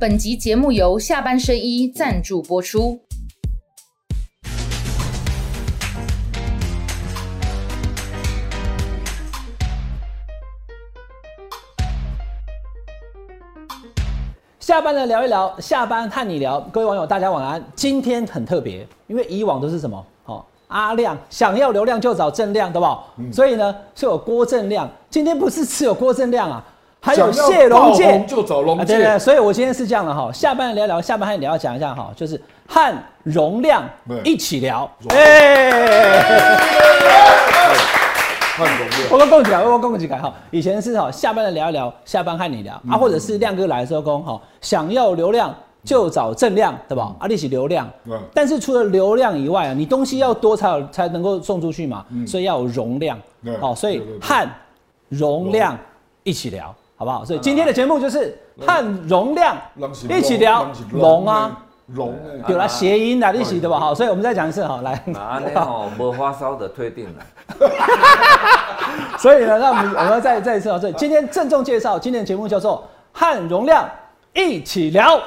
本集节目由下半身衣赞助播出。下班了聊一聊，下班和你聊，各位网友大家晚安。今天很特别，因为以往都是什么？哦，阿亮想要流量就找正亮，对不好？所以呢，是有郭正亮。今天不是只有郭正亮啊，还有谢龙介，就找龙啊，对对，所以我今天是这样的哈，下班聊聊，下班和你聊讲一下哈，就是和容量一起聊，哎。我跟共几改，我跟共几改哈。以前是哈，下班了聊一聊，下班和你聊啊，或者是亮哥来的时候讲哈，想要流量就找正量，对吧？啊，一起流量。但是除了流量以外啊，你东西要多才有才能够送出去嘛，所以要有容量。好，所以和容量一起聊，好不好？所以今天的节目就是和容量一起聊龙啊。龙，有了谐音的一起对吧？好，所以我们再讲一次哈，来。那那哦，没发烧的退订了。所以呢，那我们我们再再一次哦，这今天郑重介绍，今天的节目叫做和容量一起聊。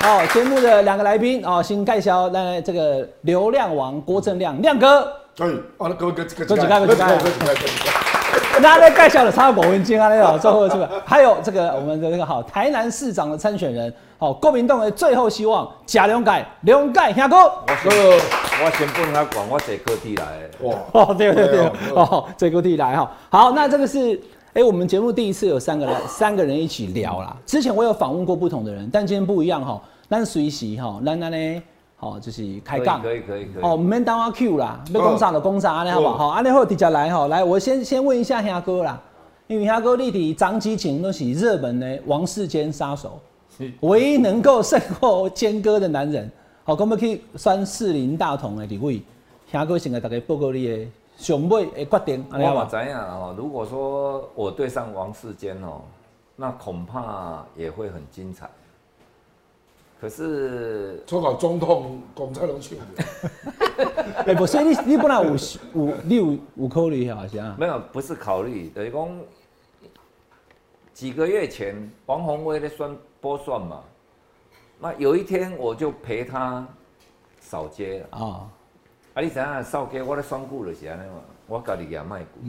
好，节目的两个来宾哦，先介绍来这个流量王郭正亮亮哥。哎，好了，各位各各各几个各几个。那在盖小的差五文金啊，那种最后这个，还有这个我们的那个好台南市长的参选人，好国民党的最后希望贾龙盖，龙盖兄哥。我说我先不跟他讲，我坐高铁来。哇，哦对对对，哦坐高铁来哈。好，那这个是哎，我们节目第一次有三个人三个人一起聊啦。之前我有访问过不同的人，但今天不一样哈。那随喜哈，那那呢？好，就是开杠，可以可以可以。哦，唔免等我 Q 啦，要工厂的工厂，安尼好不好？好，安尼好，直接来哈。来，我先先问一下兄哥啦，因为兄哥弟弟张基情都是热门的王世坚杀手，唯一能够胜过坚哥的男人。好，咁要去算四林大同的地位，兄哥现在大概报告你的上尾的决定。我嘛知样哦，如果说我对上王世坚哦，那恐怕也会很精彩。可是，做搞总统，公差拢去。哎，不，是你你本来有有你有有考虑好像？没有，不是考虑，等于讲几个月前，王宏威的算波算嘛。那有一天，我就陪他扫街了。啊，啊，你知影扫街，我咧选股就是安尼嘛，我家己也卖股，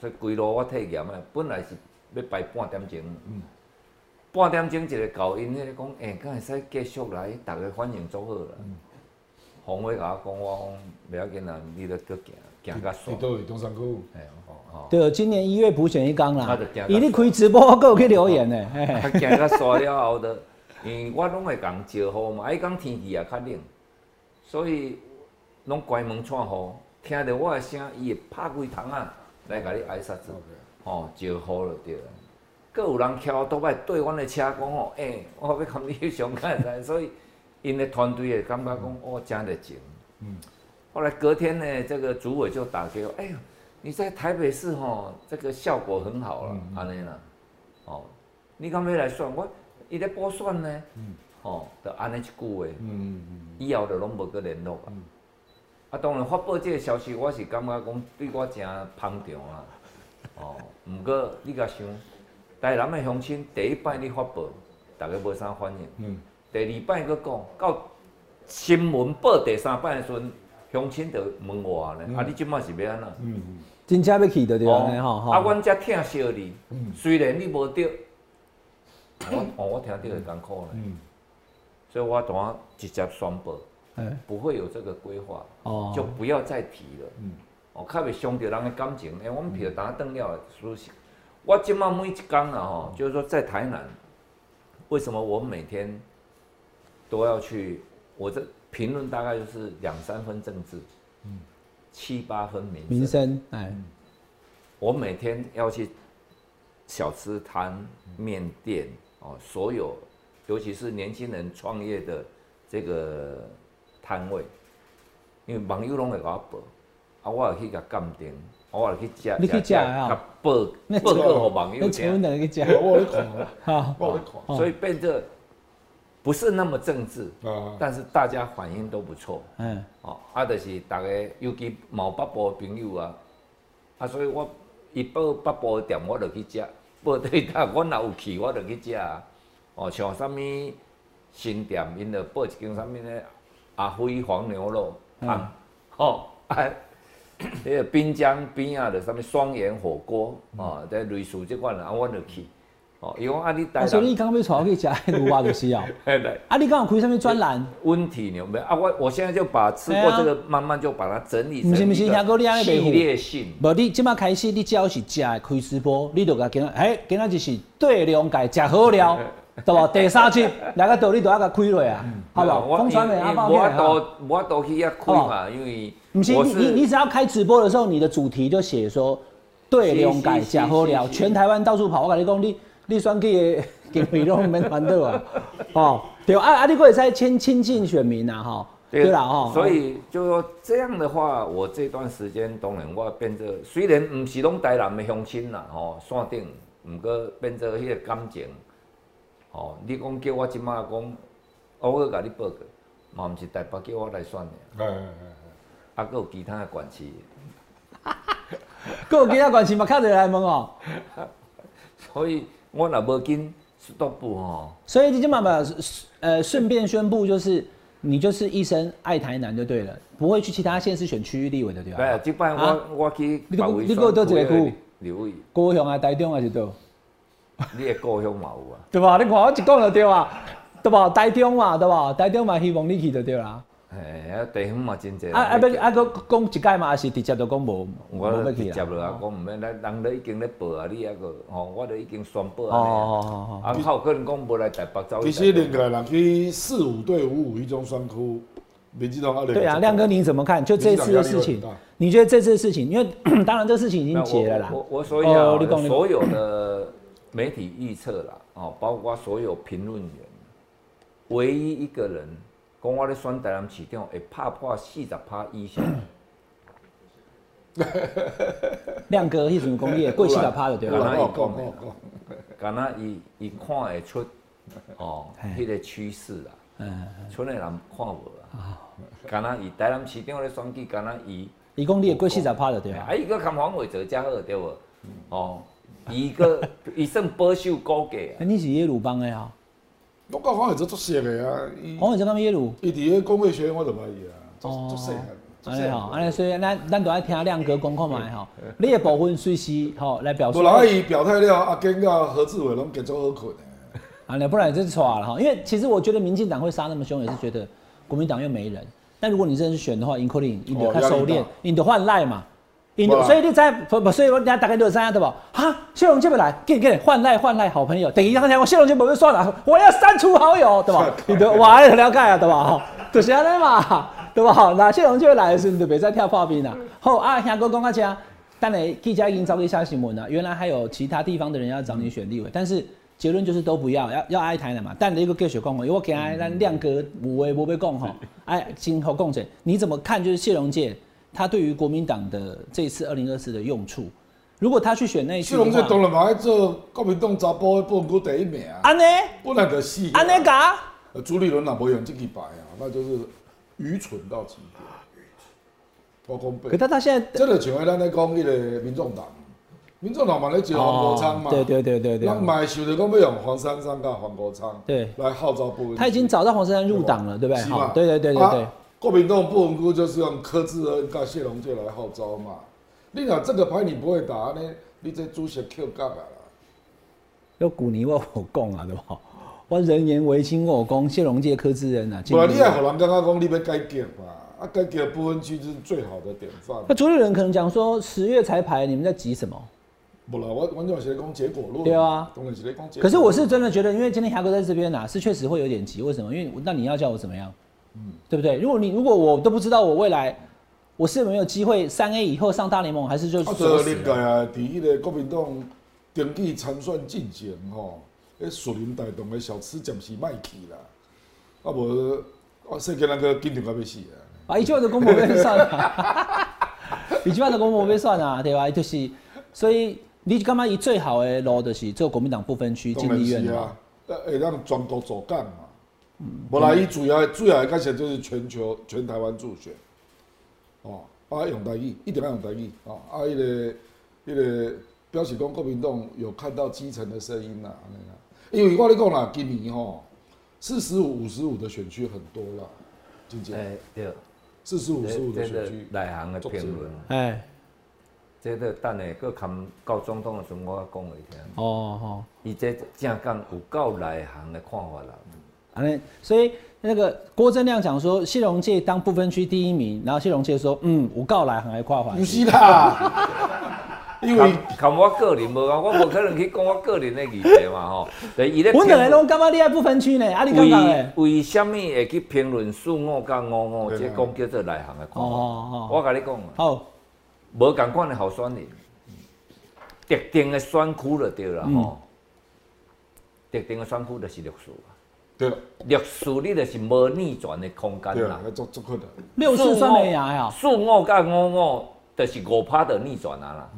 所以规路我退也卖，本来是要排半点钟。嗯。半点钟一个高音，迄个讲，哎，敢会使继续来，逐个反应足好啦。洪伟甲我讲，我讲袂要紧啦，你得搁行，行较爽。对，东山区。哎，哦，对，今年一月补选一刚啦。伊咧开直播，我有去留言呢。行较爽了后的，因为我拢会讲招呼嘛，伊讲天气也较冷，所以拢关门串户，听着我的声，伊会拍开窗啊，来甲你挨杀子，吼，招呼了对。阁有人敲倒摆对阮的车讲哦，哎，我要甲你上看噻，所以因的团队也感觉讲哦，真热情。嗯。后来隔天呢，这个组委就打给我，哎呦，你在台北市吼，这个效果很好了，安尼啦。哦，你敢要来算？我伊咧播算呢。嗯。哦，就安尼一句话。嗯嗯嗯。以后就拢无搁联络啊。啊，当然发布这个消息，我是感觉讲对我真捧场啊。哦，毋过你甲想。台南的乡亲第一摆你发布，大家无啥反应。嗯。第二摆佫讲，到新闻报第三摆的时阵，乡亲就问我呢，啊，你即摆是要安怎？嗯嗯。真正要去的对安尼吼。啊，阮遮听小你，虽然你无得，我 哦，我听着会艰苦呢。嗯。所以我怎啊直接宣布，不会有这个规划，哦，就不要再提了。嗯。哦，较袂伤着人的感情。哎，我们票打断了，属实。我今嘛每一讲啊，吼，就是说在台南，为什么我每天都要去？我这评论大概就是两三分政治，嗯，七八分民民生，哎，我每天要去小吃摊、面店哦，所有尤其是年轻人创业的这个摊位，因为网友拢会甲我报，啊，我也去甲鉴定。我来去食，你去食啊！报报告好网友听。那 去食，我去看，哈，我去看。所以变得不是那么政治，但是大家反应都不错。嗯，哦，啊，就是大家尤其某北部的朋友啊，啊，所以我一报北部的店，我就去食，报对搭，我若有去，我就去食啊。哦，像啥物新店，因就报一间啥物咧阿辉黄牛肉汤，吼啊，迄个滨江边啊，着啥物双盐火锅，哦，在类似即款啊，我就去。哦，伊讲啊，你台啊，所以南你刚刚要带我去食迄牛蛙就是哦。嘿来啊，你刚有开什么专栏？温体牛没啊？我我现在就把吃过这个，慢慢就把它整理成不是不是听过你安尼系袂列性。无，你即马开始，你只要是食的开直播，你就甲今仔，哎，今仔就是对量界食好料，对无？第三集来个道理都要甲开落啊，好不好？我风传媒啊，报我。都我都去遐开嘛，因为不是我你你你只要开直播的时候，你的主题就写说对量界食好料，是是是全台湾到处跑。我跟你讲，你你选去的经费拢免烦恼啊，哦，对啊啊，你可以再亲亲近选民啊，哈，对啦哈。所以就说这样的话，我这段时间当然我变做，虽然唔是拢台南的乡亲啦，吼，线顶，毋过变做迄个感情，吼，你讲叫我即马讲，哦我甲你报告，嘛毋是台北叫我来选的，哎哎哎啊，还有其他的管区，各有其他关系嘛，较侪来问哦。所以我若无紧 stop 吼。所以你就慢慢呃顺便宣布，就是你就是一生爱台南就对了，不会去其他县市选区域立委的对吧？对啊，即摆我、啊我去你你还有倒一个区刘伟，高雄啊、台中还是倒？你的高雄嘛有啊？对吧？你看我一讲就对啊，对吧？台中嘛，对吧？台中嘛，希望你去就对啦。嘿，啊地方嘛真济。啊啊，要啊个讲一届嘛，还是直接就讲无我无要去直接落啊。，讲毋免，咱人都已经咧报啊，你啊个吼，我都已经宣布啊。哦哦哦啊，较有可能讲无来台北走去其实。另外人去四五对五五一种双区，民进党啊，对啊，亮哥你怎么看？就这次的事情，你觉得这次的事情，因为 当然这个事情已经结了啦。我我我所以啊所有的媒体预测啦，哦，包括所有评论员，唯一一个人讲我咧选台南市长会拍破四十趴以上。亮哥迄阵讲你会 过四十趴就对啦讲讲讲讲，敢若伊伊看会出 哦，迄个趋势啦，嗯，剩的人看无啊。敢若伊台南市长咧选举，敢若伊，伊讲你会过四十趴就对了。啊，伊个看黄伟哲加好对无？哦，伊个伊算保守估计啊啊，，你是耶鲁邦的啊？我讲黄伟哲足熟的啊，伊黄伟哲刚耶鲁。伊伫个工会学院我就捌伊啊，足足细汉，足细安尼吼，安尼所以咱咱都爱听亮哥讲看卖吼，你的部分随时吼来表述无。啦，伊表态了，阿坚甲何志伟拢结足好困的。啊，那不然就是错了哈。因为其实我觉得民进党会杀那么凶，也是觉得国民党又没人。但如果你真是选的话，赢可能赢得较收敛哦压力大，赢得换赖嘛。所以你在不不，所以我大概就这样对吧？哈，谢龙这边来，给你给你换赖换赖好朋友。等一下，我谢龙这边算了，我要删除好友，对吧？你的哇，很了解啊，对吧？哈，就是安尼嘛，对吧？那谢龙这边来的时候，你就别再跳炮兵了。好啊，兄哥讲到这，当然记者已经早给下新闻了，原来还有其他地方的人要找你选立委，但是。结论就是都不要，要要爱台南嘛。但你一个继续讲哦，因为我给他咱亮哥无为无被讲哈，哎，今后共者，你怎么看？就是谢龙介他对于国民党的这一次二零二四的用处，如果他去选那一区谢龙这的话，当然嘛爱做国民党查甫的本区第一名啊，安尼？本来就死啊。安尼噶，呃朱立伦若无用这支牌啊，那就是愚蠢到极点。我讲白，可他他现在这就像咱咧讲迄个民众党，民众党嘛咧招黄国昌嘛，哦对对对对对。咱嘛想着讲要用黄珊珊甲黄国昌对。来号召部分，他已经找到黄珊珊入党了，对不对？好，对对对对对。啊。国民党不分区就是用柯志恩跟谢龙介来号召嘛。你若这个牌你不会打呢，你这主席 Q 角啊啦。有古尼我我讲啊，对吧？我人言为轻，我有讲谢龙介、柯志恩啊。不然你还互人刚刚讲你要改革嘛？啊，改革不分区就是最好的典范。那主理人可能讲说十月才排，你们在急什么？不啦，我完全是在讲结果论。对啊当然是在讲结果。可是我是真的觉得，因为今天霞哥在这边呐、是确实会有点急。为什么？因为那你要叫我怎么样？嗯，对不对？如果你如果我都不知道我未来我是有没有机会三 A 以后上大联盟，还是就啊，锁死这另外了？啊，第一个国民党登记参选进前吼，迄树林大同的小吃暂时卖去啦。啊无，啊世间人个紧张到要死啊！啊，一句话的公婆被算啊，一句话的公婆被算啊，对吧？就是，所以你干嘛以最好的路就是做国民党不分区进立院嘛是啊，呃，会让全国走干嘛。无啦，伊主要主要的开始就是全球全台湾助选，哦，啊用台语，一定要用台语，哦，啊，迄、个迄、个表示讲国民党有看到基层的声音啦，安尼啦。因为我跟你讲啦，今年吼四十五、五十五的选区很多啦，真正哎对，四十五、十五的选区，内行的评论，哎，这个等下搁含到总统的时候，我讲给你听。哦吼，伊这正讲有够内行的看法啦。啊那所以那个郭正亮讲说，谢龙介当不分区第一名，然后谢龙介说，嗯，我告来还跨环不，是啦，因为含含我个人无啊，我无可能去讲我个人的议题嘛吼。对，伊咧我两个拢感觉你爱不分区呢，啊你刚刚为，为什么会去评论四五甲五五，对。这讲叫做内行的看哦法？哦哦，我甲你讲啊，好，无共款的候选人，特定的选区就对啦嗯。吼。特定的选区就是绿树啊，对。了，绿树你就是无逆转的空间啦。对做做困难，六四算没赢呀，四五甲五五，就是五趴的逆转啊啦。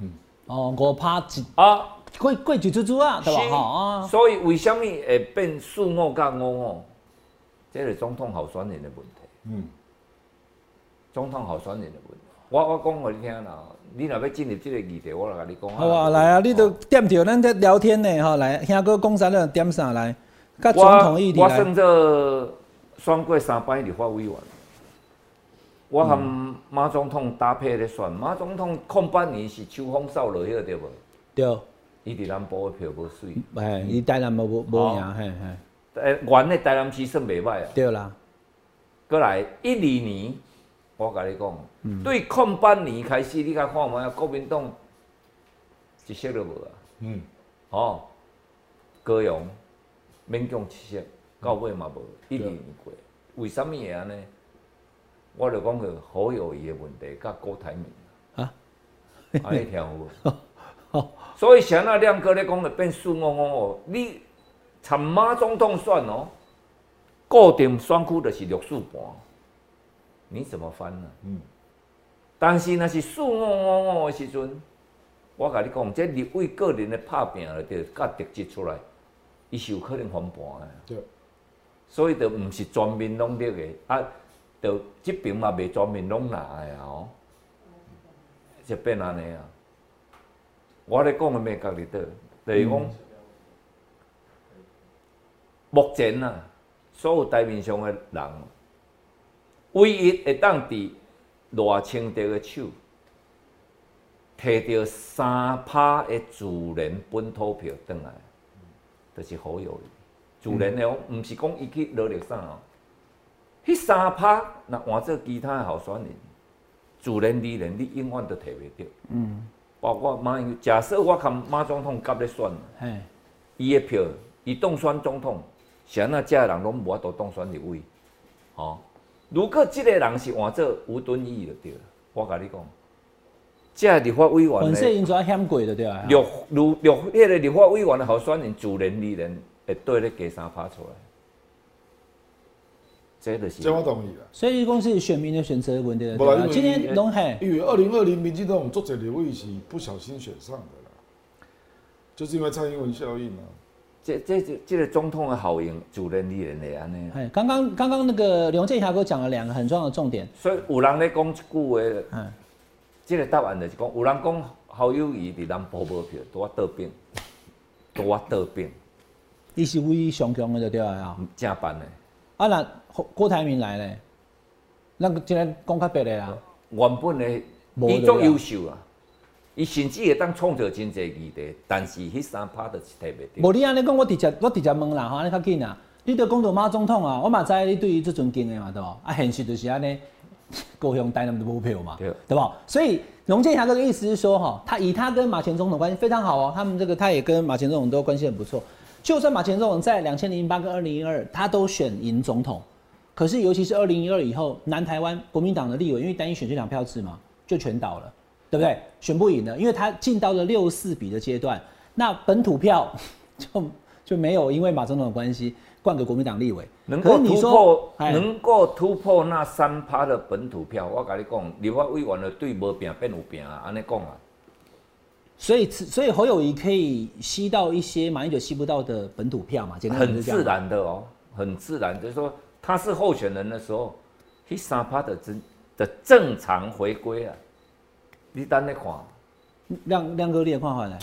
哦，五趴一啊，贵贵几猪猪啊，对吧？是。哈啊，所以为什么会变四五甲五？五？这是总统候选人的问题，嗯，总统候选人的问题。我我讲互你听啦，你若要进入这个议题，我来甲你讲。好啊，来啊，你都点着咱在聊天呢，哈，来，听哥讲啥，咱就点啥来，甲总统我我算，做选过三摆立法委员，我和马总统搭配咧选，马总统空八年是秋风扫落迄对无？对，伊伫南部的票无水，哎，伊台南无无无赢，嘿嘿，诶，原的台南市算袂歹啊。对啦，过来一二年，我甲你讲，对空八年开始，你甲看卖啊，国民党一色都无啊。嗯，哦，高雄勉强七色，到尾嘛无，一二年过。为什么会安尼？我就讲个好友谊的问题，甲郭台铭啊，安尼听有无？所以像那亮哥咧讲的变四五五五，你参马总统选哦，固定选区就是六四半，你怎么翻呢？嗯但是若是四五五五的时阵，我甲你讲，这立委个人的拍拼了，着甲特质出来，伊是有可能翻盘的。对，所以就毋是全面拢得的，啊，就即边嘛袂全面拢拿的啊吼，就变安尼啊。我咧讲的咩角伫倒，就是讲，目前啊，所有台面上的人，唯一会当伫偌清德的手，摕到三趴的自然本土票转来，就是好友谊。自然的哦，毋是讲伊去努力啥哦。迄三拍若换做其他的候选人，自然而然你永远都摕袂到。嗯，包括马英，假设我看马总统甲咧选，嘿，伊的票，伊当选总统，是安那遮人拢无法度当选立委，吼、如果即个人是换做吴敦义就对了，我甲你讲，遮立法委员本色的个立法委员的候选人，自然而然会对咧加三趴出来，这就是。这我同意啦。所以讲是选民的选择问题了，今天拢嘿，因为二零二零民进党作者刘位是不小心选上的啦，就是因为蔡英文效应啊。这这这这个总统的效应，自然而然会安尼。哎，刚刚刚刚那个刘建霞给我讲了两个很重要的重点，所以有人咧讲一句话，嗯，这个答案就是讲，有人讲侯友谊伫咱埔无票，拄我倒兵，拄我倒兵，伊是为上强的就对了啊。正办的。啊，那郭台铭来咧，咱今天讲较白的啦，原本的无伊足优秀啊，伊甚至会当创造真侪议题，但是迄三拍就是摕袂到。无你安尼讲，我直接我直接问啦，吼，安尼较紧啊。你着讲到马总统啊，我嘛知你对于即阵经的嘛，对无？啊，现实就是安尼，高雄台南都无票嘛，对对不？所以龙建霞哥的意思是说，哈，他以他跟马前总统关系非常好哦，他们这个他也跟马前总统都关系很不错。就算马前总统在两千零八跟二零一二，他都选赢总统，可是尤其是二零一二以后，南台湾国民党的立委因为单一选区两票制嘛，就全倒了，对不对？选不赢了，因为他进到了六四比的阶段，那本土票 就就没有因为马总统的关系灌给国民党立委。能够突破，哎能够突破那三趴的本土票，我跟你讲，立法委员的对无拼变有拼啊，安尼讲啊。所以所以侯友谊可以吸到一些马英九吸不到的本土票嘛，简单讲很自。然的哦，很自然，就是说他是候选人的时候，迄三趴的正的正常回归啊，你等咧看，亮亮哥，你的看法来，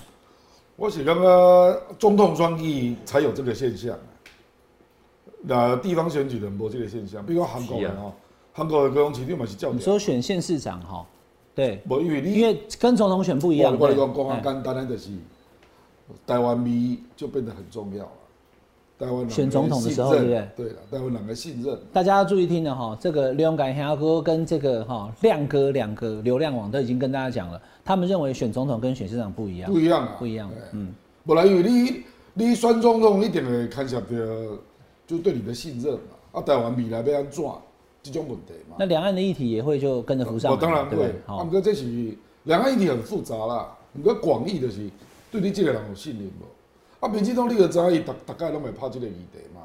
我是感觉总统选举才有这个现象，那地方选举的无这个现象，比如说韩国人哦，韩国的高雄市长嘛是叫你说选县市长哈，对，无因为你因为跟总统选不一样。我我讲讲啊，简单的就是台湾民就变得很重要了。台湾选总统的时候，对不对？对了，台湾两个信任。大家要注意听了哈，这个刘永改黑哥跟这个哈亮哥两个流量网都已经跟大家讲了，他们认为选总统跟选市长不一样，不一样啊，不一样。嗯，本来因为你你选总统一定会看涉到就对你的信任嘛，啊，台湾未来要安怎这种问题嘛？那两岸的议题也会就跟着浮上，当然会。啊，不过这是两岸议题很复杂啦，不过广义就是对你这个人有信任无？啊，民进党你个知伊大大概拢会拍这个议题嘛，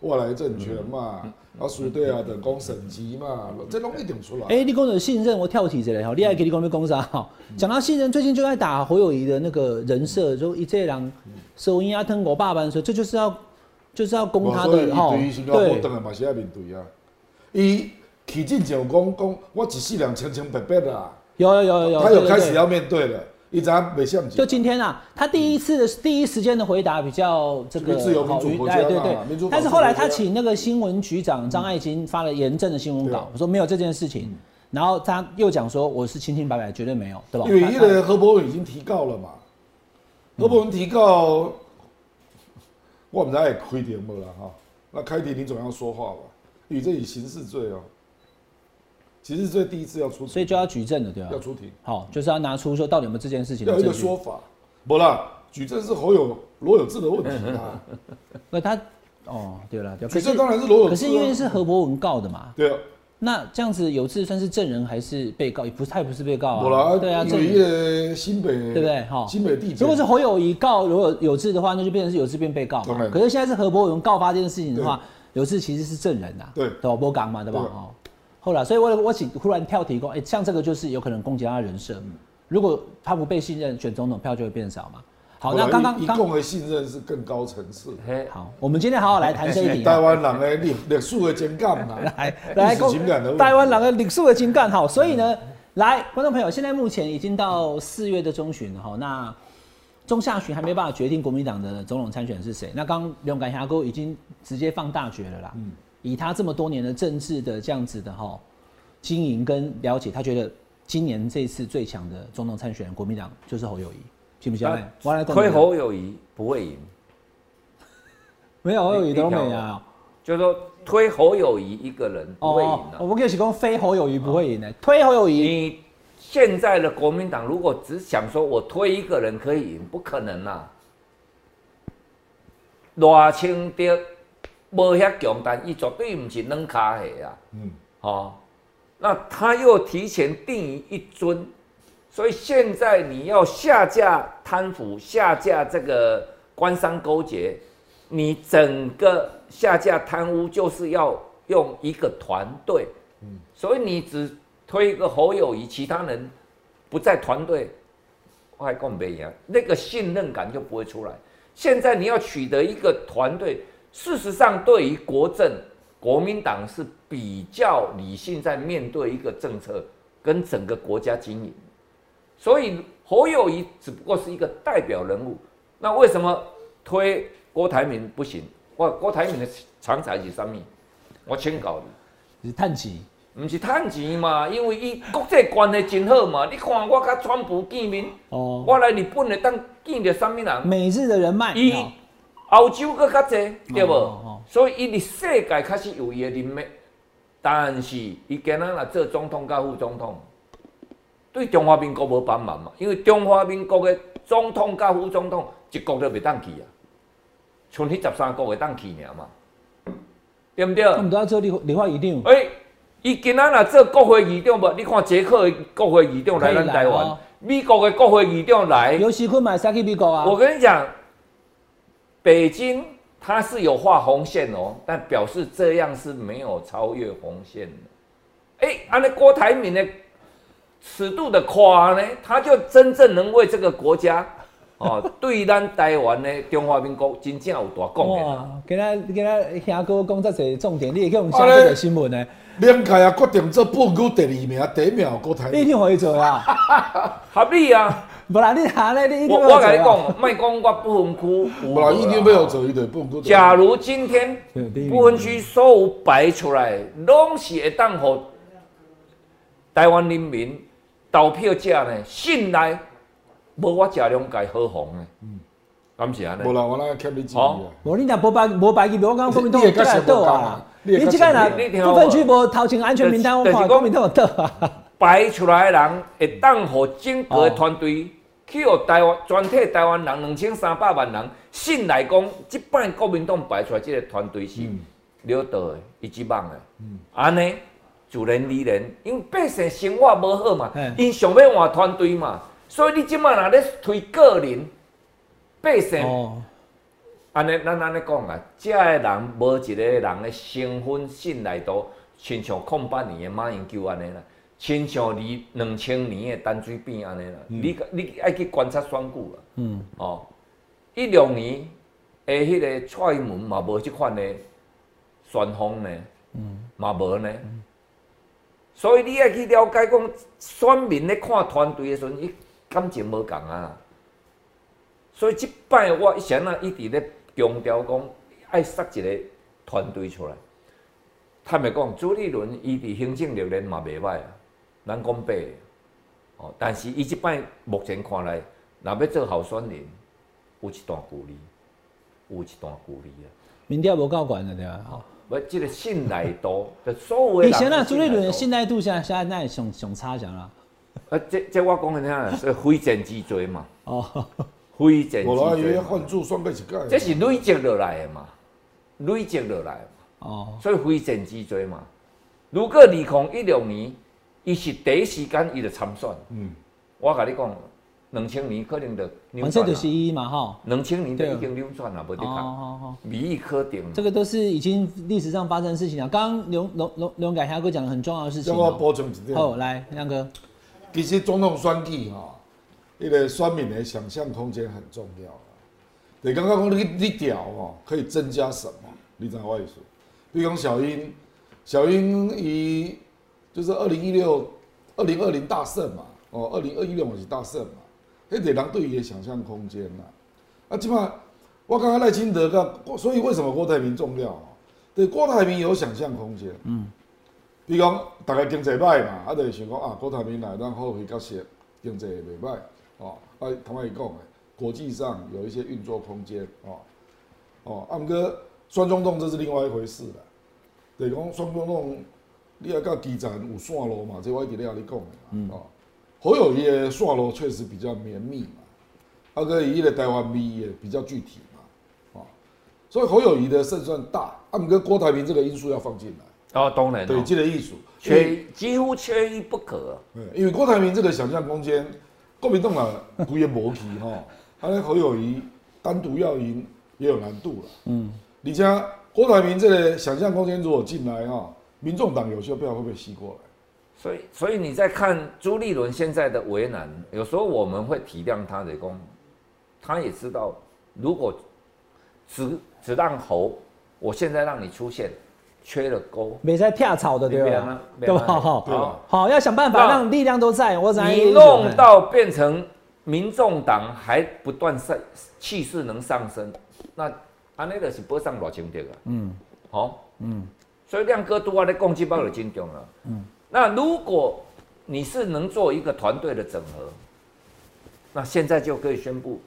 外来政权嘛，啊，苏队啊等讲省级嘛，这拢一定出来。哎，你讲的信任，我跳题一下哈，你爱给你讲咩讲啥哈？讲到信任，最近就在打侯友谊的那个人设，就一这人收音啊，吞我爸爸说，这就是要就是要攻他的哈。对于新加坡当然嘛是要面对啊。伊起进就讲讲，我一世人清清白白的啊。有有有有有，他有开始要面对了。一张没像就今天啊，他第一次的第一时间的回答比较这个自由民主国家对对。但是后来他请那个新闻局长张爱金发了严正的新闻稿，我说没有这件事情。然后他又讲说我是清清白白，绝对没有，对吧？因为因为何伯文已经提告了嘛，何伯文提告，我们在开庭不了哈？那开庭你总要说话吧？以这以刑事罪哦。刑事罪第一次要出，所以就要举证了，对吧？要出庭，好，就是要拿出说到底有没有这件事情，要一个说法。不啦，举证是侯友罗有志的问题啊。那他，哦，对了，举证当然是罗有志，可是因为是何博文告的嘛。对啊。那这样子有志算是证人还是被告？也不是，他也不是被告啊。对啊，证人新北，对不对？哈，新北地。如果是侯友谊告如果有志的话，那就变成是有志变被告嘛。可是现在是何伯文告发这件事情的话，有志其实是证人呐。对。对吧？波刚嘛，对吧？哦。后来，所以我我请忽然跳提供，哎，像这个就是有可能攻击他的人设。如果他不被信任，选总统票就会变少嘛。好，那刚刚一共的信任是更高层次。好，我们今天好好来谈这一题。台湾人的历历史的情感嘛，来来情感的。台湾人的历史的情感，好，所以呢，来观众朋友，现在目前已经到四月的中旬了哈，那中下旬还没办法决定国民党的总统参选是谁。那刚勇敢峡沟已经直接放大决了啦。嗯。以他这么多年的政治的这样子的哈经营跟了解，他觉得今年这次最强的总统参选人，国民党就是侯友谊，信不信？我来推侯友谊不会赢，没有侯友谊都没啊，就是说推侯友谊一个人不会赢的。我们可以讲非侯友谊不会赢的，推侯友谊。你现在的国民党如果只想说我推一个人可以赢，不可能啊，赖清德。无遐强，但伊绝对唔是软卡的啊。嗯，哦，那他又提前定一尊，所以现在你要下架贪腐，下架这个官商勾结，你整个下架贪污就是要用一个团队。所以你只推一个侯友谊，其他人不在团队，我还讲没样，那个信任感就不会出来。现在你要取得一个团队。事实上，对于国政，国民党是比较理性，在面对一个政策跟整个国家经营。所以侯友谊只不过是一个代表人物。那为什么推郭台铭不行？哇，郭台铭的长才是什么？我请教你，是探钱？不是探钱嘛？因为伊国际关系真好嘛。你看我甲川普见面，哦，我来日本的当见着什么人？美日的人脉。欧洲搁较济，对无？所以伊伫世界开始有伊的人脉，但是伊今仔若做总统甲副总统，对中华民国无帮忙嘛？因为中华民国的总统甲副总统一国都袂当去啊，剩迄十三国会当去尔嘛？对毋对？他们都要做立立法议长。哎，伊今仔若做国会议长无？你看捷克的国会议长来咱台湾，美国的国会议长来，尤其坤买啥去美国啊？我跟你讲。北京它是有画红线哦，但表示这样是没有超越红线的。哎，安尼郭台铭的尺度的夸呢，他就真正能为这个国家哦，对咱台湾的中华民国真正有大贡献。哇，今仔今仔兄哥讲这些重点，你也给我们下这个新闻呢。两届啊，决定做半股第二名，第一名郭台铭。你一定可以做啊，合理啊。不然你哪来你？我我跟你讲，卖讲我不分区，不然一定没有走一的不分区。假如今天不分区所有摆出来，拢是会当互台湾人民投票者呢，信赖无我贾良介好红的。嗯，敢是安尼？无啦，我那欠你钱啊。无你若无白无白记，我讲国民党过来倒啊。你即个若不分区无头前安全名单，我看国民党倒啊。摆出来的人会当互整个团队去互台湾全体台湾人两千三百万人信赖讲，即摆国民党摆出来即个团队是了得的，伊即棒的。嗯安尼自然而然，因为百姓生活无好嘛，因想要换团队嘛，所以你即摆若咧推个人百姓，安尼咱安尼讲啊，遮个人无一个人的身份信赖度，亲像空八年的马英九安尼啦。亲像二两千年的陈水扁安尼啦，你你爱去观察选举啦。嗯，哦，一六年诶，迄个蔡英文嘛无即款的旋风呢，嗯，嘛无呢。所以你爱去了解讲，选民咧看团队的时阵，伊感情无共啊。所以即摆我以前啊一直咧强调讲，爱设一个团队出来。坦白讲，朱立伦伊伫行政历练嘛袂歹啊。咱讲白，哦，但是伊即摆目前看来，若要做候选人，有一段距离，有一段距离啊。民调无够悬了对啊，吼，不，即个信赖度，所有以前啊，朱立伦的信赖度现在现在那上上差强啦。啊，这这我讲的听是非战之罪嘛。哦，非战之罪。我来约换住算过一届。这是累积落来的嘛，累积落来嘛。哦。所以非战之罪嘛。如果二零一六年。伊是第一时间伊就参选，嗯，我甲你讲，两千年可能就反正就是伊嘛哈，两千年就已经扭转了，无得讲，民意可顶。这个都是已经历史上发生的事情了。刚刚刘龙龙龙改霞哥讲的很重要的事情。我补充一点。好，来亮哥，其实总统选举哈，一个选民的想象空间很重要。你刚刚讲你你调哦，可以增加什么？你知我意思？比如讲小英，小英伊。就是二零一六、二零二零大胜嘛，哦，二零二一六嘛是大胜嘛，迄个人对伊的想象空间呐，啊，即摆我刚刚赖清德个，所以为什么郭台铭重要？啊对，郭台铭有想象空间，嗯，比如讲大家经济歹嘛，啊，就想讲啊，郭台铭来咱好会较实经济袂歹，哦，啊，同我伊讲的，国际上有一些运作空间，哦，哦，啊，毋过双中洞这是另外一回事了，对，讲双中洞。你也到基站有线路嘛？这我一直咧跟你讲的哦，好友谊的线路确实比较绵密嘛，啊个伊的台湾味也比较具体嘛，啊，所以侯友谊的胜算大，啊，毋过郭台铭这个因素要放进来，哦，当然，对，这个艺术缺几乎缺一不可，嗯，因为郭台铭这个想象空间，国民党啊，规个无去哈，他 那侯友谊单独要赢也有难度了，嗯，你像郭台铭这个想象空间如果进来哈。民众党有些票会不会吸过来？所以，所以你在看朱立伦现在的为难，有时候我们会体谅他的功，他也知道，如果只只让侯，我现在让你出现，缺了钩，没在跳槽的对吧？对吧？好，好，要想办法让力量都在。我你弄到变成民众党还不断上气势能上升，那安那个是不上老清的啊。嗯，好，嗯。所以亮哥都话的攻击包的金重了。嗯，那如果你是能做一个团队的整合，那现在就可以宣布，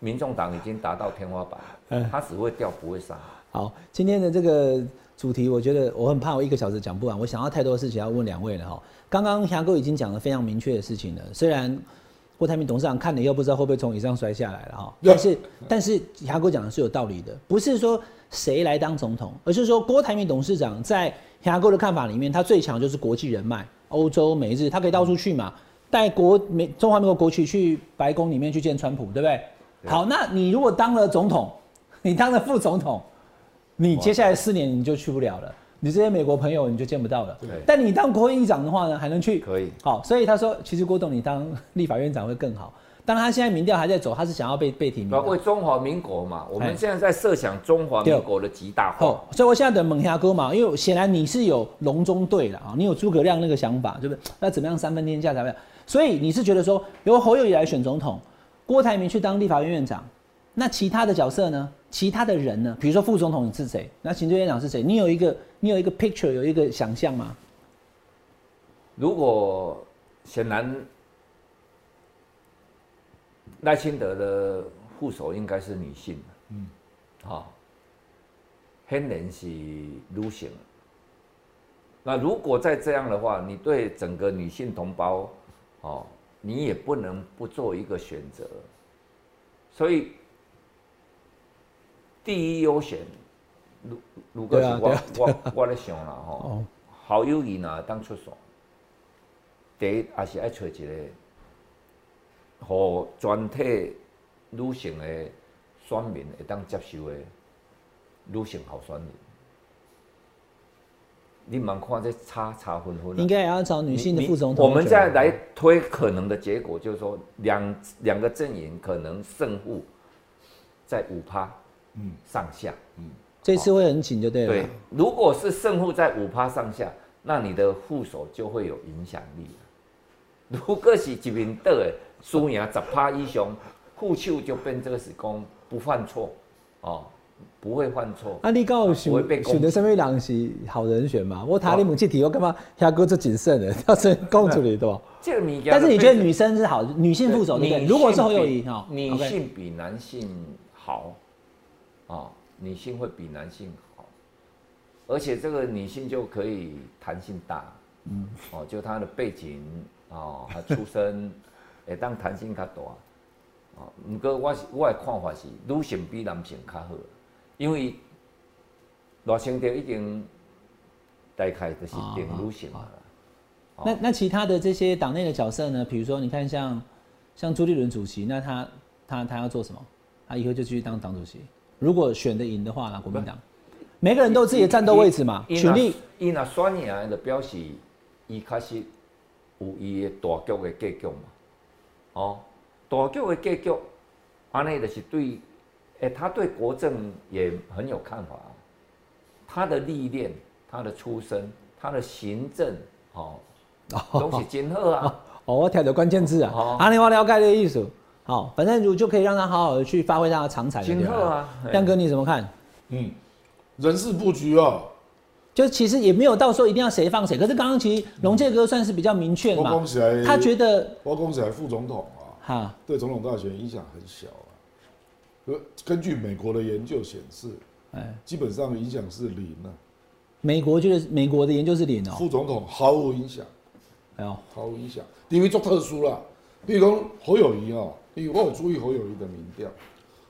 民众党已经达到天花板，嗯，他只会掉不会上。好，今天的这个主题，我觉得我很怕我一个小时讲不完，我想要太多的事情要问两位了哈。刚刚霞哥已经讲了非常明确的事情了，虽然郭台铭董事长看了又不知道会不会从椅上摔下来了哈，但是但是牙哥讲的是有道理的，不是说。谁来当总统？而是说，郭台铭董事长在牙哥的看法里面，他最强就是国际人脉，欧洲、美日，他可以到处去嘛，带国美中华民国国旗去白宫里面去见川普，对不对？好，那你如果当了总统，你当了副总统，你接下来四年你就去不了了，你这些美国朋友你就见不到了。对。但你当国会议长的话呢，还能去。可以。好，所以他说，其实郭董你当立法院长会更好。但他现在民调还在走，他是想要被被提名。为中华民国嘛，我们现在在设想中华民国的极大化。所以我现在等猛侠哥嘛，因为显然你是有隆中对了啊，你有诸葛亮那个想法，对不对？那怎么样三分天下才会？所以你是觉得说由侯友宜来选总统，郭台铭去当立法院院长，那其他的角色呢？其他的人呢？比如说副总统是谁？那行政院长是谁？你有一个你有一个 picture 有一个想象吗？如果显然赖清德的副手应该是女性，嗯，好，显然是女性。那如果再这样的话，你对整个女性同胞，哦，你也不能不做一个选择。所以第一优先，如如果是我我我咧想啦吼，好友谊呢当出手。第一也是爱找一个，互全体女性的选民会当接受的女性候选人。你蛮看这差差分分。应该也要找女性的副总统。我们再来推可能的结果，就是说两两个阵营可能胜负在五趴嗯上下嗯，这次会很紧就对了。对，如果是胜负在五趴上下，那你的副手就会有影响力。如果是一面倒的输赢十趴以上，副手就变这个是讲不犯错哦，不会犯错。啊，你刚好选选的什么人是好人选嘛？我谈你们去提，我干嘛下哥这谨慎的，要是公主里对吧？这个米，但是你觉得女生是好，女性副手对不对？如果是侯友谊哈，女性比男性好啊，女性会比男性好，而且这个女性就可以弹性大，嗯，哦，就她的背景。哦，她出身会当弹性较大，哦，毋过我是我的看法是女性比男性较好，因为罗清德已经大概就是定女性了。那那其他的这些党内的角色呢？比如说，你看像像朱立伦主席，那他他他要做什么？他以后就继续当党主席。如果选的赢的话呢？国民党每个人都有自己的战斗位置嘛，权力。伊那选赢的表示伊开始。有伊的大局的格局嘛？哦，大局的格局，安尼就是对，诶，他对国政也很有看法。他的历练，他的出身，他的行政，哦，都是真好啊。哦，我挑的关键字啊，阿尼我了解的意思。好，反正就就可以让他好好的去发挥他的长才。真好啊，亮哥你怎么看？嗯，人事布局啊。就其实也没有到说一定要谁放谁，可是刚刚其实龙介哥算是比较明确嘛，他觉得包恭喜来副总统啊，哈，对总统大选影响很小啊。根据美国的研究显示，哎，基本上影响是零啊。美国就是美国的研究是零哦，副总统毫无影响，哎呦，毫无影响，因为做特殊了。比如说侯友谊啊，因为我有注意侯友谊的民调，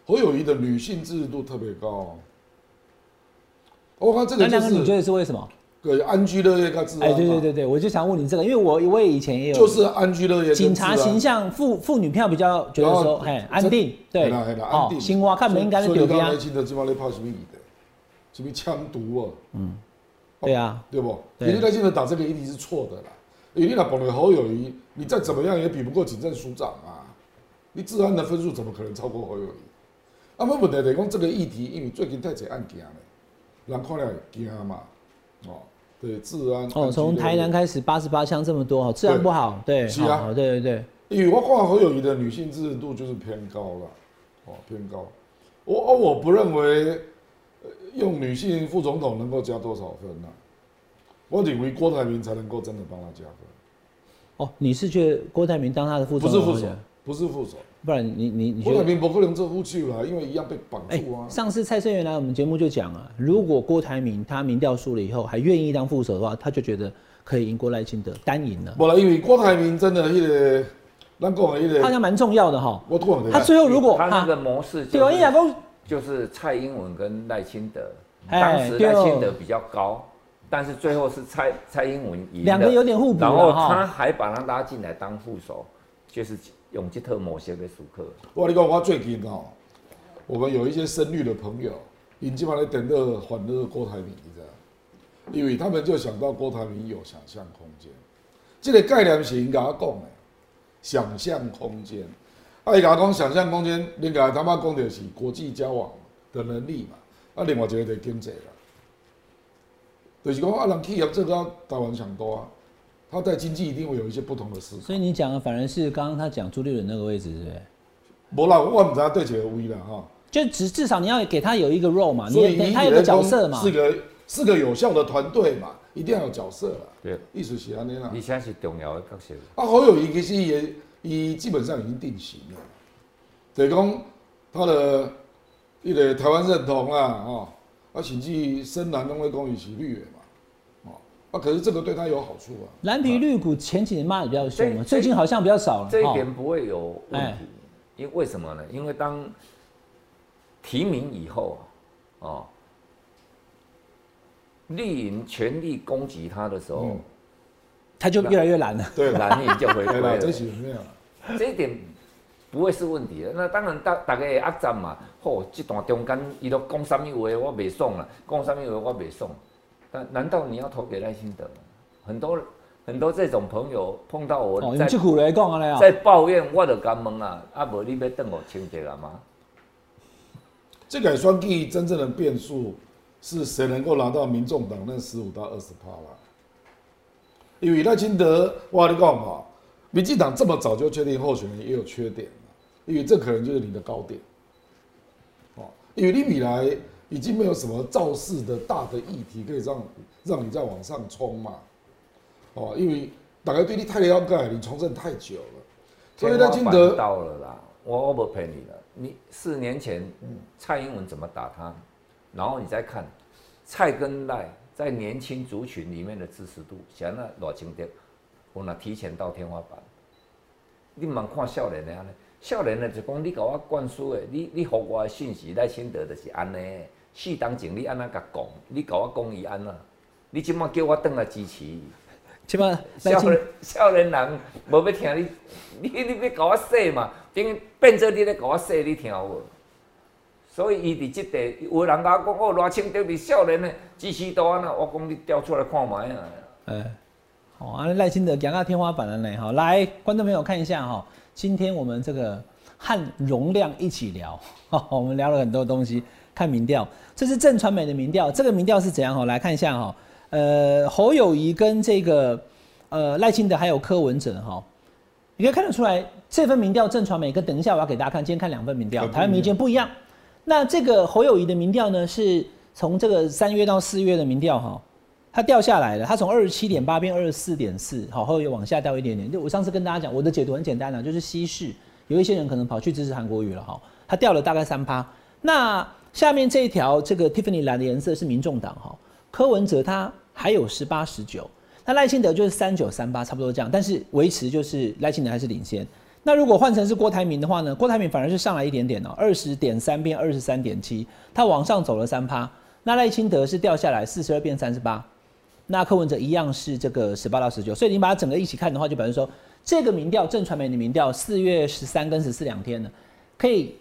侯友谊的女性支持度特别高。我看这个就是，你觉得是为什么？对，安居乐业个字。哎，对对对对，我就想问你这个，因为我我也以前也有，就是安居乐业。警察形象妇妇女票比较觉得说，哎，安定，对，安定。新蛙看敏感的丢掉。所以年轻的今晚在怕什么议的？什么枪毒啊？嗯，对啊，对不？你年轻的打这个一定是错的啦。你那绑了侯友谊，你再怎么样也比不过警政署长啊。你治安的分数怎么可能超过侯友谊？啊，我问题是讲这个议题，因为最近太侪案件了。人看了惊嘛，哦，对，治安哦，从台南开始八十八枪这么多哦，治安不好，对，是啊，对对对，因为我看侯友谊的女性支持度就是偏高了，哦，偏高，我哦，我不认为用女性副总统能够加多少分呢？我认为郭台铭才能够真的帮他加分。哦，你是觉得郭台铭当他的副总统？不是副手，不是副手。不然你你你郭台铭不可能做副手了，因为一样被绑住啊。上次蔡胜元来我们节目就讲啊，如果郭台铭他民调输了以后还愿意当副手的话，他就觉得可以赢郭赖清德单赢了。不了，因为郭台铭真的一个，咱讲的一个，好像蛮重要的哈。我他最后如果他那个模式，对啊，就是蔡英文跟赖清德，当时赖清德比较高，但是最后是蔡蔡英文赢，两个有点互补，然后他还把他拉进来当副手，就是。用这套模式的熟客。我你讲，我最近哦，我们有一些深绿的朋友，引进来等着反那个郭台铭，你知道？因为他们就想到郭台铭有想象空间。这个概念是应该讲的，想象空间。啊，伊甲讲想象空间，另外他妈讲的是国际交往的能力嘛。啊，另外一个就经济啦，就是讲啊，人企业做到台湾上多啊。他在经济一定会有一些不同的思考。所以你讲的反而是刚刚他讲朱立伦那个位置，是不对？不啦，我唔知道对几个位啦哈。就至至少你要给他有一个 role 嘛，你他有个角色嘛。是个是个有效的团队嘛，一定要有角色啦。对，意思是安尼啦。你现在是重要的角色。啊，侯友谊其实也伊基本上已经定型了，等于讲他的一个台湾认同啊，哦，啊，甚至深蓝拢会讲伊是绿的嘛，哦，啊，可是这个对他有好处啊。蓝皮绿股前几年骂的比较凶嘛，最近好像比较少了。这一点不会有问题，因为为什么呢？因为当提名以后，哦，绿营全力攻击他的时候，他就越来越蓝了。对，蓝营就回归了。这一点不会是问题的。那当然，大大家压战嘛，嚯，这段中间伊都讲什么话，我未爽了，讲什么话我未爽。但难道你要投给赖清德？很多很多这种朋友碰到我在抱怨，我就敢问啊，啊无你要等我清洁了吗？这个选举真正的变数是谁能够拿到民众党那十五到二十趴啦？因为赖清德，我跟你讲嘛，民进党这么早就确定候选人也有缺点因为这可能就是你的高点。哦，因为你未来已经没有什么造势的大的议题可以让让你再往上冲嘛。哦，因为大家对你太了解，你从政太久了，所以赖清德到了啦，我我不陪你了。你四年前蔡英文怎么打他，然后你再看蔡跟赖在年轻族群里面的支持度，显那偌清德，我那提前到天花板。你蛮看少年的安尼，少年的就讲你给我灌输的，你你给我的信息赖清德就是安尼，四当前你安那甲讲，你甲我讲伊安那，你即满叫我倒来支持。起码少年少年人无要听你，你你要甲我说嘛，等于变做你咧甲我说，你听无？所以伊伫即块，有人甲我讲哦，赖清德比少年的支持度安那，我讲你调出来看卖啊。哎，好，啊赖清德讲到天花板了呢，好，来观众朋友看一下哈，今天我们这个和容量一起聊，哈，我们聊了很多东西，看民调，这是正传媒的民调，这个民调是怎样哈？来看一下哈。呃，侯友谊跟这个呃赖清德还有柯文哲哈，你可以看得出来，这份民调正传媒跟等一下我要给大家看，今天看两份民调，台湾民间不一样。那这个侯友谊的民调呢，是从这个三月到四月的民调哈，它掉下来了，它从二十七点八变二十四点四，好，后又往下掉一点点。就我上次跟大家讲，我的解读很简单了，就是稀释，有一些人可能跑去支持韩国语了哈，它掉了大概三趴。那下面这一条这个 Tiffany 蓝的颜色是民众党哈。柯文哲他还有十八十九，那赖清德就是三九三八，差不多这样，但是维持就是赖清德还是领先。那如果换成是郭台铭的话呢？郭台铭反而是上来一点点哦，二十点三变二十三点七，他往上走了三趴。那赖清德是掉下来四十二变三十八，那柯文哲一样是这个十八到十九，所以你把它整个一起看的话，就表示说这个民调正传媒的民调四月十三跟十四两天呢，可以。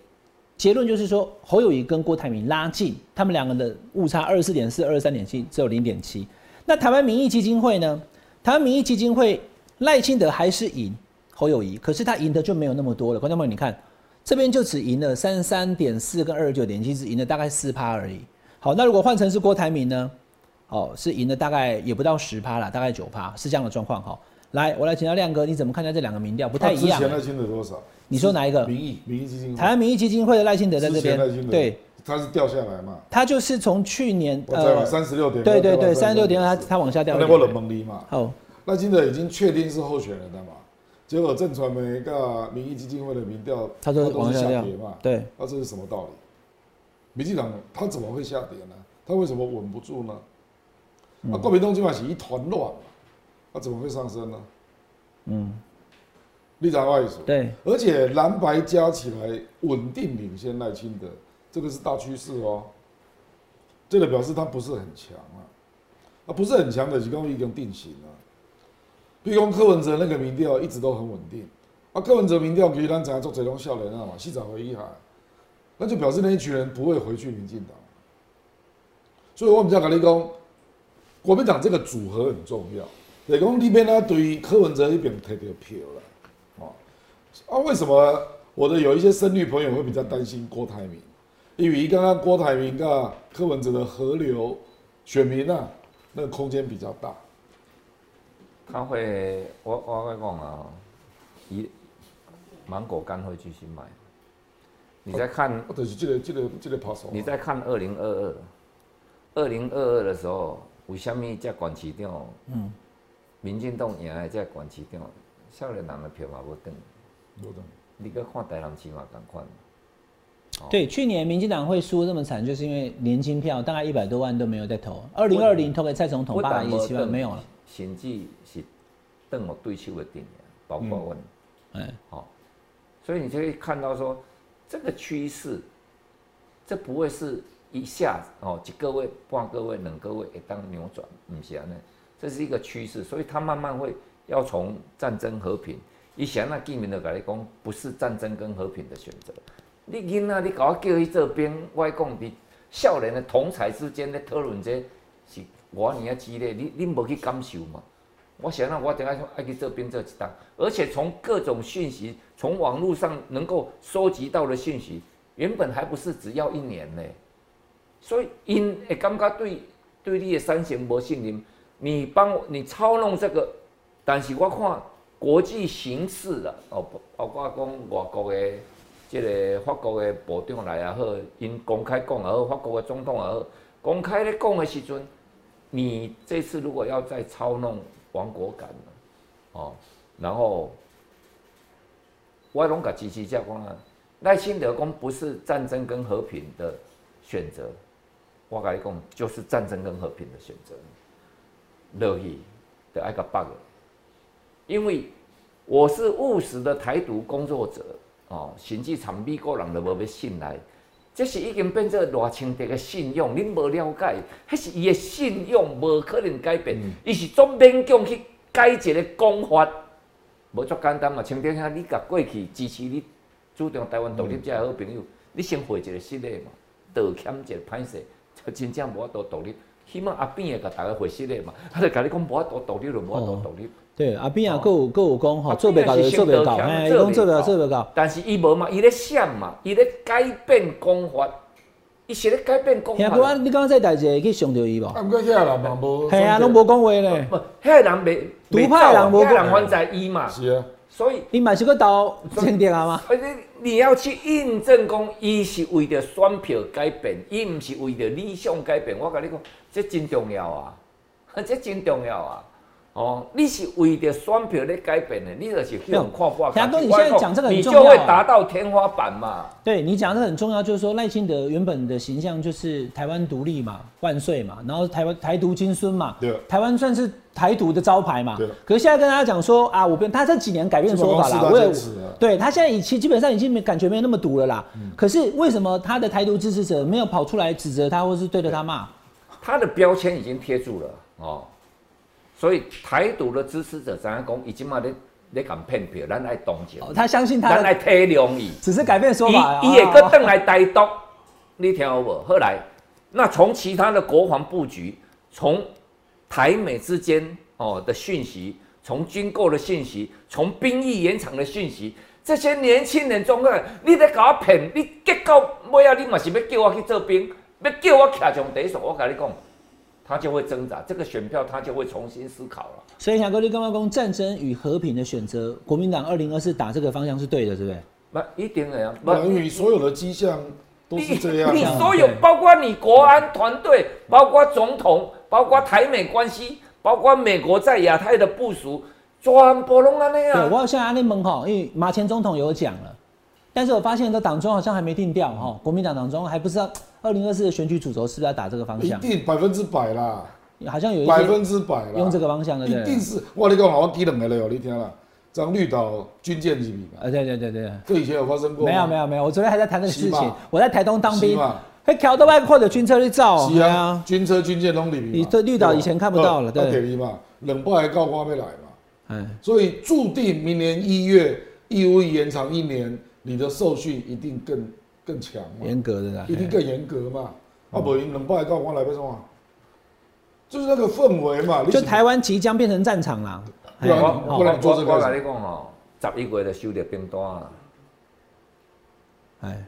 结论就是说，侯友谊跟郭台铭拉近，他们两个的误差二十四点四、二十三点七，只有零点七。那台湾民意基金会呢？台湾民意基金会赖清德还是赢侯友谊，可是他赢的就没有那么多了。观众朋友，你看这边就只赢了三十三点四跟二十九点七，只赢了大概四趴而已。好，那如果换成是郭台铭呢？哦，是赢了大概也不到十趴了，大概九趴，是这样的状况。哈，来，我来请教亮哥，你怎么看待这两个民调不太一样？之前赖清德多少？你说哪一个？民意民意基金台湾民意基金会的赖清德在这边，对，他是掉下来嘛？他就是从去年呃三十六点，对对对，三十六点他他往下掉。那过冷蒙离嘛？好，赖清德已经确定是候选人了嘛？结果正传媒个民意基金会的民调，他说往下跌嘛？对，那这是什么道理？民进党他怎么会下跌呢？他为什么稳不住呢？那国民党今晚是一团乱，他怎么会上升呢？嗯。立场外说，对，而且蓝白加起来稳定领先赖清德，这个是大趋势哦。这个表示他不是很强啊，啊不是很强的，就刚已经定型了。比如柯文哲那个民调一直都很稳定，啊柯文哲民调给咱怎样做这种笑脸啊嘛，西长回一海，那就表示那一群人不会回去民进党。所以我们讲跟你讲，国民党这个组合很重要。你讲你边呢对柯文哲那边摕到票了。啊，为什么我的有一些深绿朋友会比较担心郭台铭？因为刚刚郭台铭跟柯文哲的河流选民啊，那个空间比较大。他会，我我跟你讲啊，一芒果干会继续卖。你在看，啊，就是这个这个这个拍手。你在看二零二二，二零二二的时候，为什么在管市场？嗯，民进党赢的在管市长，少年人的票嘛无等，无等。你搁看台南市嘛同款。对，去年民进党会输这么惨，就是因为年轻票大概一百多万都没有在投。二零二零投给蔡总统八百一十七万没有了。甚至是邓我对手的点，包括我，哎，好，所以你就会看到说，这个趋势，这不会是一下哦，几个位、半个位、两个位会当扭转，不是安尼，这是一个趋势，所以他慢慢会要从战争和平，以前那见面的跟你讲，不是战争跟和平的选择。你囡仔，你搞我叫去做兵，我讲你少年的同才之间咧讨论这是我你要激烈，你你无去感受嘛？我想那我等下说爱去这边这几档，而且从各种讯息，从网络上能够收集到的讯息，原本还不是只要一年呢，所以因会感觉对对你的三贤无信任，你帮你操弄这个，但是我看国际形势啊，哦，包括讲外国的。这个法国的部长来也好，因公开讲也好，法国的总统也好，公开咧讲的时阵，你这次如果要再操弄亡国感哦，然后我拢甲支持者讲啊，赖清德讲不是战争跟和平的选择，我甲你讲就是战争跟和平的选择，乐意的爱个 bug，因为我是务实的台独工作者。哦，甚至参美国人都无要信赖，这是已经变做偌清德的信用，恁无了解，迄是伊的信用无可能改变，伊是总勉强去改一个讲法，无足简单嘛。清德兄，你甲过去支持你主张台湾独立者好朋友，你先回一个失礼嘛，道歉一个歹势，就真正无法度独立。起码阿扁会甲大家回失礼嘛，他就甲你讲无法度独立就无法度独立。对，阿扁也有佫有讲吼，做袂到就做袂到，哎，伊讲做袂到做袂到。但是伊无嘛，伊咧想嘛，伊咧改变讲法，伊是咧改变讲法。你刚刚在台者去上着伊无？啊，毋过遐人嘛无。系啊，拢无讲话咧。不，遐人袂独派人无人反在伊嘛。是啊。所以，你买是个刀鉴定啊吗。而且你要去印证讲，伊是为着选票改变，伊毋是为着理想改变。我甲你讲，这真重要啊，这真重要啊。哦，你是为着选票咧改变的，你就是用看法。强哥，你现在讲这个很重要，你就会达到天花板嘛。对你讲的很重要，就是说赖清德原本的形象就是台湾独立嘛，万岁嘛，然后台湾台独金孙嘛，对，台湾算是台独的招牌嘛。可是现在跟大家讲说啊，我变他这几年改变说法了，我也对他现在已经基本上已经没感觉没有那么毒了啦。可是为什么他的台独支持者没有跑出来指责他，或是对着他骂？他的标签已经贴住了哦。所以台独的支持者怎样讲？已经嘛咧咧敢骗票，咱爱同情。他相信他，咱爱体谅伊。只是改变说法。伊伊也搁等来台独，你听好无？后来，那从其他的国防布局，从台美之间哦的讯息，从军购的讯息，从兵役延长的讯息，这些年轻人中个，你在搞我骗，你结果尾啊，你嘛是要叫我去做兵，要叫我徛上第一我跟你讲。他就会挣扎，这个选票他就会重新思考了。所以，小哥，你刚刚讲战争与和平的选择，国民党二零二四打这个方向是对的，对不对？不一定的呀。等于所有的迹象都是这样。你所有，包括你国安团队，包括总统，包括台美关系，包括美国在亚太的部署，全部拢安尼啊。对，我要向阿内蒙哈，因为马前总统有讲了，但是我发现这党中好像还没定调哈，国民党党中还不知道。二零二四的选举主轴是不是要打这个方向？一定百分之百啦，好像有百分之百啦，用这个方向的，一定是。我你讲我记两个了哦，你听了，张绿岛军舰级别嘛？啊，对对对对，这以前有发生过？没有没有没有，我昨天还在谈这个事情。我在台东当兵，还调到外或者军车去照。是啊，军车军舰都里面。你这绿岛以前看不到了，对。给你嘛，冷暴还告花没来嘛？哎，所以注定明年一月义务延长一年，你的受训一定更更强，严格的啦，一定更严格嘛。啊，不，冷暴还告花来，为什么？就是那个氛围嘛。就台湾即将变成战场啦。不然不然做这个。我跟你讲哦，十一月就收到冰单啊。哎，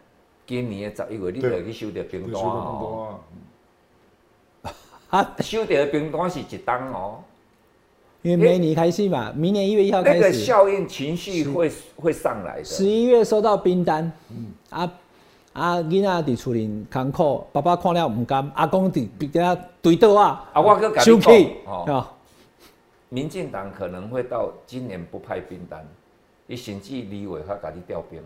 今年的十一月你就去收到冰单。哦。啊，收到的冰单是一单哦。因为每年开始嘛，明年一月一号开那个始，效应情绪会会上来的。十一月收到冰单，啊啊，囡仔伫厝里艰苦，爸爸看了唔甘，阿公伫伫遐对倒啊，啊，我搁生气跟你讲，哦，哦，民进党可能会到今年不派兵单，伊甚至立委他甲你调兵，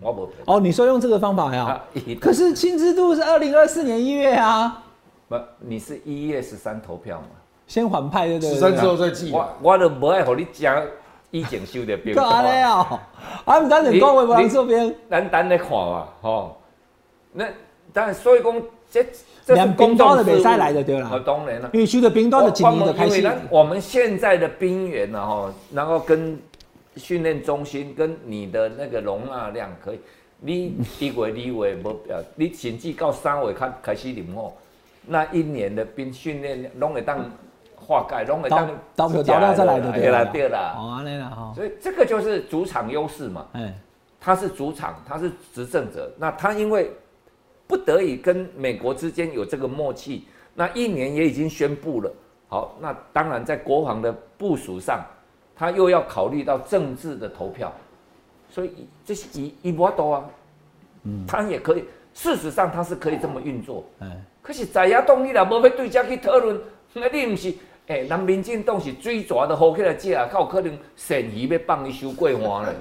我无骗。哦，你说用这个方法呀啊？可是薪资度是二零二四年一月啊，不，你是一月十三投票嘛？先缓派对不对？十三之后再记我。我都不爱和你讲以前收的兵。干嘞哦，啊，唔单止讲话不让这边，咱等来看嘛，吼、那当然，所以讲这这是连公兵刀都袂使众事务来的对了哦当然了。因为修的冰刀的几年的开始，我们现在的兵员呢，哈，然后跟训练中心跟你的那个容纳量可以，你一月、二月无表，你甚至到三月开开始领后，那一年的兵训练量拢会当化解，拢会当刀有刀料再来的对啦啦，对啦，哦，安尼啦哈，所以这个就是主场优势嘛。哎，他是主场，他是执政者，那他因为不得已跟美国之间有这个默契，那一年也已经宣布了。好，那当然在国防的部署上，他又要考虑到政治的投票，所以这是一一波多啊，嗯，他也可以，事实上他是可以这么运作。嗯，可是在野党你若无要对这去讨论，那你毋是，诶、咱民进党是水蛇都好起来食，较有可能鳝鱼要放伊收桂花咧。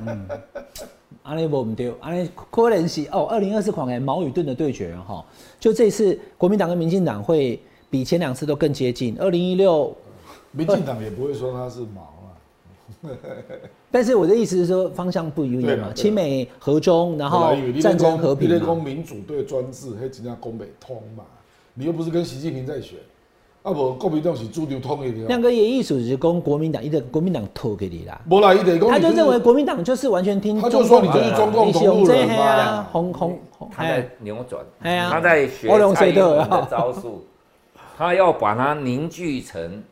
安尼无唔对，安尼可能是哦，二零二四款诶矛与盾的对决哈，就这次国民党跟民进党会比前两次都更接近。二零一六，民进党也不会说他是毛。啊，但是我的意思是说方向不一样嘛亲美和中，然后战争和平你在讲。民主对专制，迄真正讲北通嘛。你又不是跟习近平在选，啊无国民党是主流通的亮哥也意思是讲国民党，一个国民党投给你啦，无啦，伊得讲他就认为国民党就是完全听他就说你就是中共同路人啊嘛，红红红，他在扭转，哎呀他在学蔡英文的招数，他要把它凝聚成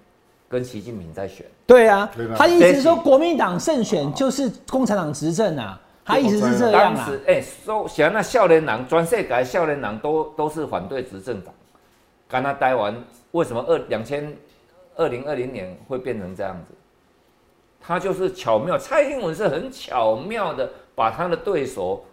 跟习近平在选。对啊他意思是说国民党胜选就是共产党执政啊，他意思是这样啊当时，哎，说想那少年郎，全世界少年郎都都是反对执政党，跟他待完，为什么二两千二零二零年会变成这样子？他就是巧妙，蔡英文是很巧妙的把他的对手，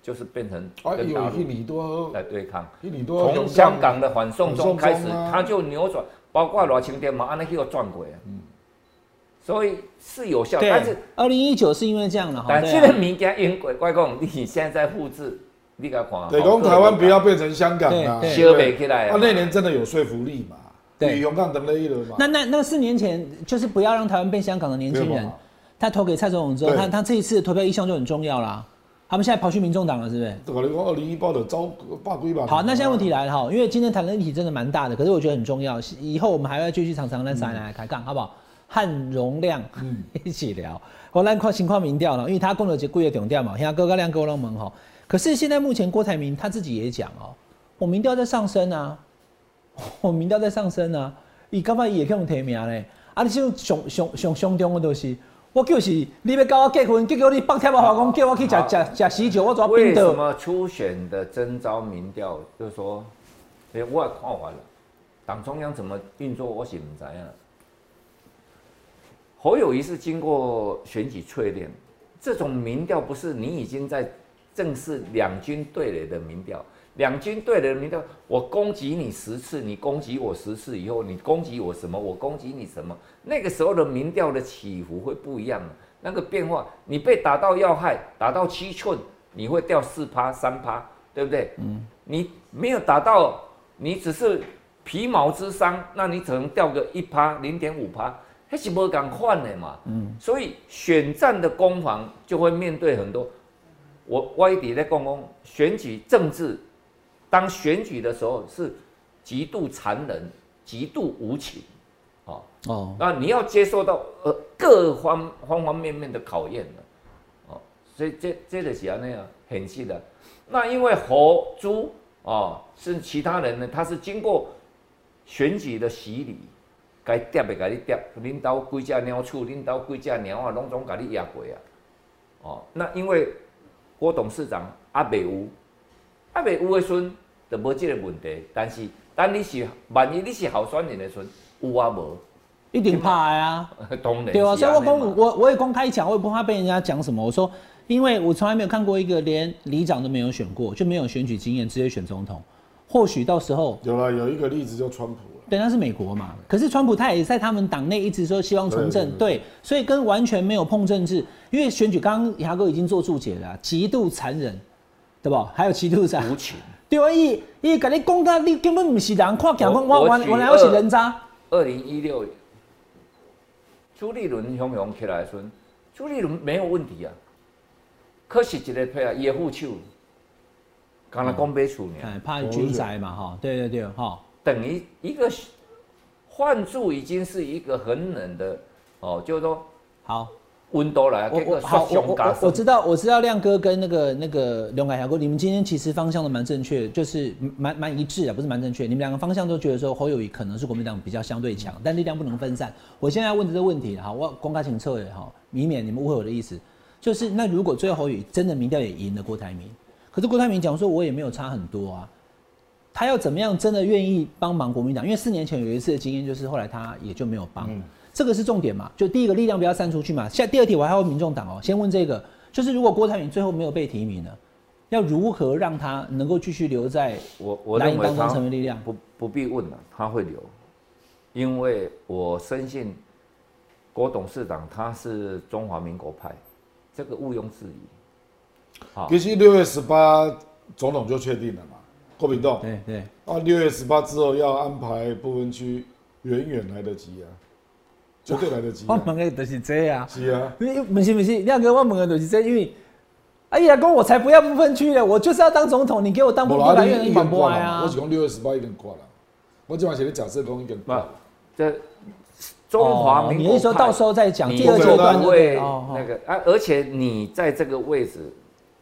就是变成啊，跟大陆有一年多，来对抗。一年多从香港的反送中开始他就扭转，包括罗清店嘛，安那去个转过啊。所以是有效，对但是，二零一九是因为这样的哈，但这个物件因为我讲，你现在在复制，你甲看，对，讲台湾不要变成香港啊，对烧不起来啊，那年真的有说服力嘛？对比香港等了一轮嘛。那那那四年前就是不要让台湾变香港的年轻人他投给蔡总统之后，对他他这一次投票意向就很重要啦。他们现在跑去民众党了，是不是？我跟你讲，二零一八的招罢规吧。好，那现在问题来了哈，因为今天谈的议题真的蛮大的，可是我觉得很重要，以后我们还要继续常常来来来开杠，好不好？汉容量，嗯 一起聊。我来看情况民调了，因为他公了节贵的重调嘛，现哥哥亮哥龙门哈。可是现在目前郭台铭他自己也讲哦，我民调在上升啊，我民调在上升啊，伊干嘛也可以提名嘞？啊，你就上上上上中的就是，我就是你要跟我结婚，结果你放贴我话讲叫我去食食食喜酒，我怎为什冰的？么初选的征召民调就是说，哎，我也看完了，党中央怎么运作，我是唔知啊。侯友谊是经过选举淬炼，这种民调不是你已经在正式两军对垒的民调，两军对垒的民调，我攻击你十次，你攻击我十次以后，你攻击我什么，我攻击你什么，那个时候的民调的起伏会不一样的，那个变化，你被打到要害，打到七寸，你会掉四趴三趴，对不对？嗯，你没有打到，你只是皮毛之伤，那你只能掉个一趴零点五趴。那是不敢换的嘛，嗯，所以选战的攻防就会面对很多。我我一直在讲讲选举政治，当选举的时候是极度残忍、极度无情，哦，哦，那你要接受到呃各方方方面面的考验的，哦，所以这这个是安那样很细的。那因为侯朱哦是其他人呢，他是经过选举的洗礼，该跌的该你跌，领导几只鸟处，领导几只鸟啊，拢总该你压过啊。哦，那因为郭董事长阿未有，阿未有的时阵就无这个问题，但是等你是万一你是候选人的时阵，有啊无？一定怕呀，当然对啊，所以我公公我我也公开讲，我也不怕被人家讲什么。我说，因为我从来没有看过一个连里长都没有选过，就没有选举经验，直接选总统。或许到时候，有了有一个例子就川普了，对，那是美国嘛。可是川普他也在他们党内一直说希望从政，对，所以跟完全没有碰政治，因为选举刚刚牙哥已经做注解了，极度残忍，对吧？还有极度残无情。对啊，伊伊跟你讲他，你根本不是人，看讲我我我我来我是人渣。二零一六。朱立伦汹涌起来说，朱立伦没有问题啊，可是一个配啊，也护手，刚才讲白处呢，怕军宅嘛哈，对对对哈，等于一个换注已经是一个很冷的哦，就是说好。温度来，我我好，我我我知道，我知道亮哥跟那个那个刘海小哥，你们今天其实方向都蛮正确，就是蛮蛮一致啊，不是蛮正确。你们两个方向都觉得说侯友谊可能是国民党比较相对强，但力量不能分散。我现在要问的这个问题，哈，我公开请撤也好，以免你们误会我的意思，就是那如果最后侯友谊真的民调也赢了郭台铭，可是郭台铭讲说我也没有差很多啊，他要怎么样真的愿意帮忙国民党？因为四年前有一次的经验，就是后来他也就没有帮。这个是重点嘛？就第一个力量不要散出去嘛。现在第二题我还要问民众党哦，先问这个，就是如果郭台铭最后没有被提名呢，要如何让他能够继续留在我我认为当中成为力量？不不必问了，他会留，因为我深信郭董事长他是中华民国派，这个毋庸置疑。好，其实六月十八总统就确定了嘛，郭炳栋。对对。啊，六月十八之后要安排不分区，远远来得及啊。绝对来得及。我问的就是这啊。是啊。你不是不是，亮哥，我问的就是这，因为，哎呀，公我才不要不分区的，我就是要当总统，你给我当不来越一点挂啊。我只讲六月十八一点挂了，我今晚写的假设公一点挂。这中华民国，你说到时候再讲第二阶段会那个啊，而且你在这个位置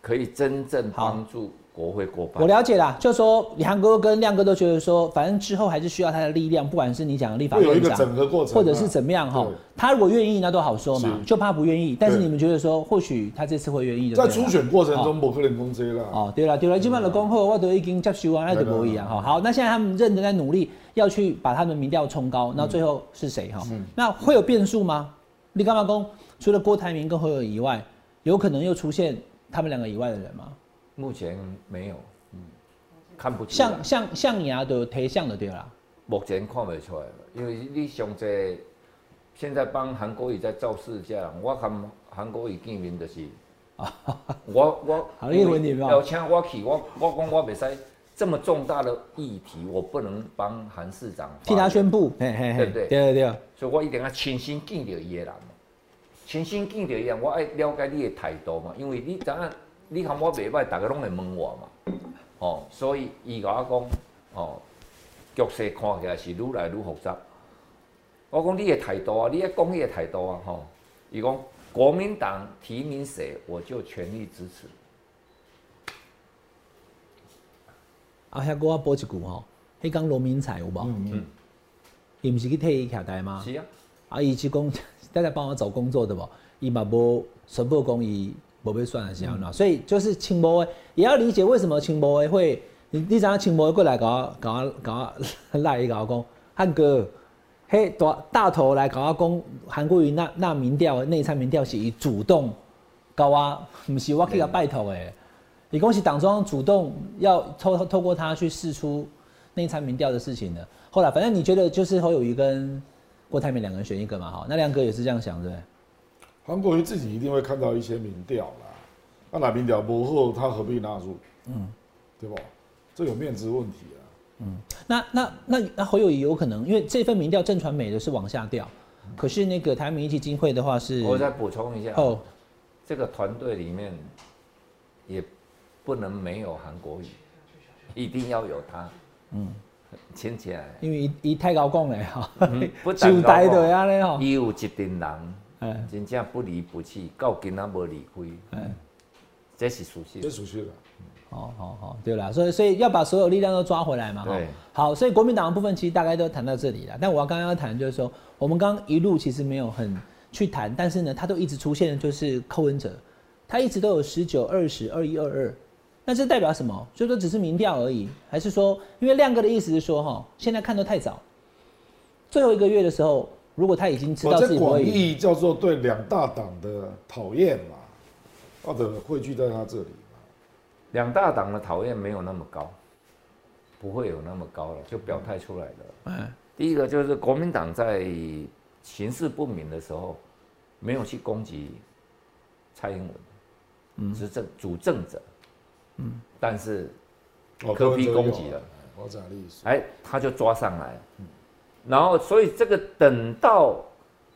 可以真正帮助。国会过半，我了解啦，就说李航哥跟亮哥都觉得说，反正之后还是需要他的力量，不管是你讲的立法院长整个过程，或者是怎么样哈，他如果愿意那都好说嘛，就怕不愿意。但是你们觉得说，或许他这次会愿意的。在初选过程中，不可能公这啦。哦，对了对了，基本的恭贺我都已经接收完，那就不一样哈。好，那现在他们认真在努力，要去把他们民调冲高，那最后是谁哈？那会有变数吗？你干嘛公除了郭台铭跟侯友以外，有可能又出现他们两个以外的人吗？目前没有，嗯，看不出像像象牙的提像的对啦。目前看不出来了，因为你上在现在帮韩国瑜在造势这样，我看韩国瑜见面就是，我我好一问题嘛。要请我去，我我讲我袂使这么重大的议题，我不能帮韩市长替他宣布，对不对？对对对。所以我一定要亲身见到伊个人，亲身见到伊人，我爱了解你的态度嘛，因为你怎样。你看我袂歹，大家拢会问我嘛，哦，所以伊甲我讲，哦，局势看起来是愈来愈复杂。我讲你的态度啊，你的讲你的态度啊，吼，伊讲国民党提名谁，我就全力支持。啊，遐个我补一句吼，迄讲罗明才有无？嗯嗯。伊毋是去替伊徛台吗？是啊。啊，伊是讲大家帮我找工作的无？伊嘛无宣布讲伊。不被算的时候，所以就是青波威也要理解为什么青波威会，你你讲青波威过来搞搞搞 赖一搞讲，汉哥，嘿大大头来搞讲韩国瑜那那民调内参民调是以主动搞啊，不是我去他拜托诶，你恭喜党中央主动要透透过他去试出内参民调的事情的，后来反正你觉得就是侯友谊跟郭台铭两个人选一个嘛，好，那亮哥也是这样想对。韩国瑜自己一定会看到一些民调啦，那哪民调不好，他何必纳入？嗯，对不？这有面子问题啊。嗯，那那那那侯友谊有可能，因为这份民调正传美的是往下掉，可是那个台民基金会的话是，我再补充一下哦，这个团队里面也不能没有韩国瑜，一定要有他。嗯，牵起来，因为伊太高讲了哈，不就呆的安尼哈，伊有一群人。真正不离不弃，到今仔无离开，嗯，这是熟悉，这熟悉了。好好好，对了，所以所以要把所有力量都抓回来嘛。对，好，所以国民党的部分其实大概都谈到这里了。但我要刚刚要谈就是说，我们刚一路其实没有很去谈，但是呢，他都一直出现的就是扣文者，他一直都有十九、二十二、一二二，那这代表什么？就说只是民调而已，还是说，因为亮哥的意思是说，哈，现在看都太早，最后一个月的时候。如果他已经知道自己不会赢，义叫做对两大党的讨厌嘛，或者汇聚在他这里嘛。两大党的讨厌没有那么高，不会有那么高了，就表态出来的。嗯，第一个就是国民党在形势不明的时候，没有去攻击蔡英文，执政主政者，嗯，但是哦柯 P 柯文哲有攻击了，我讲历史。哎，他就抓上来，然后所以这个等到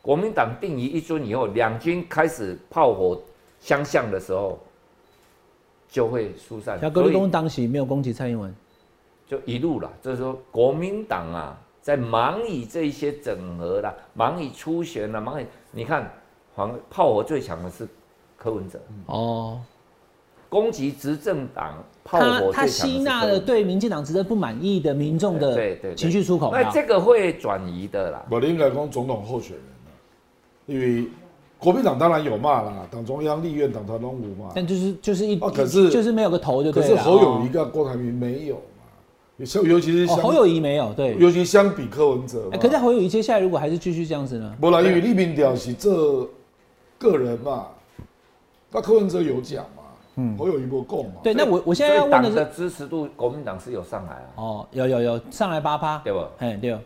国民党定于一尊以后，两军开始炮火相向的时候，就会疏散，小哥立功当时没有攻击蔡英文，就一路了，就是说国民党啊，在忙于这一些整合啦，忙于初选啦，忙于你看黄炮火最强的是柯文哲，哦，攻击执政党炮他他火最强的是吸纳了对民进党执政不满意的民众的对对对情绪出口，那这个会转移的啦。我应该讲总统候选人啊，因为国民党当然有骂啦，党中央、立院、党团拢有嘛。但就是就是一，啊可是就是没有个头就可对了。是侯友哦谊跟郭台铭没有嘛，像尤其是侯友谊没有对，尤其相比柯文哲嘛。哎可是侯友谊接下来如果还是继续这样子呢？不然因为立民调是这个人嘛，那柯文哲有讲嘛，嗯，侯友谊不够嘛。对，那我我现在要问的是，支持度，国民党是有上来啊，哦，有有有上来八趴，对吧？哎对，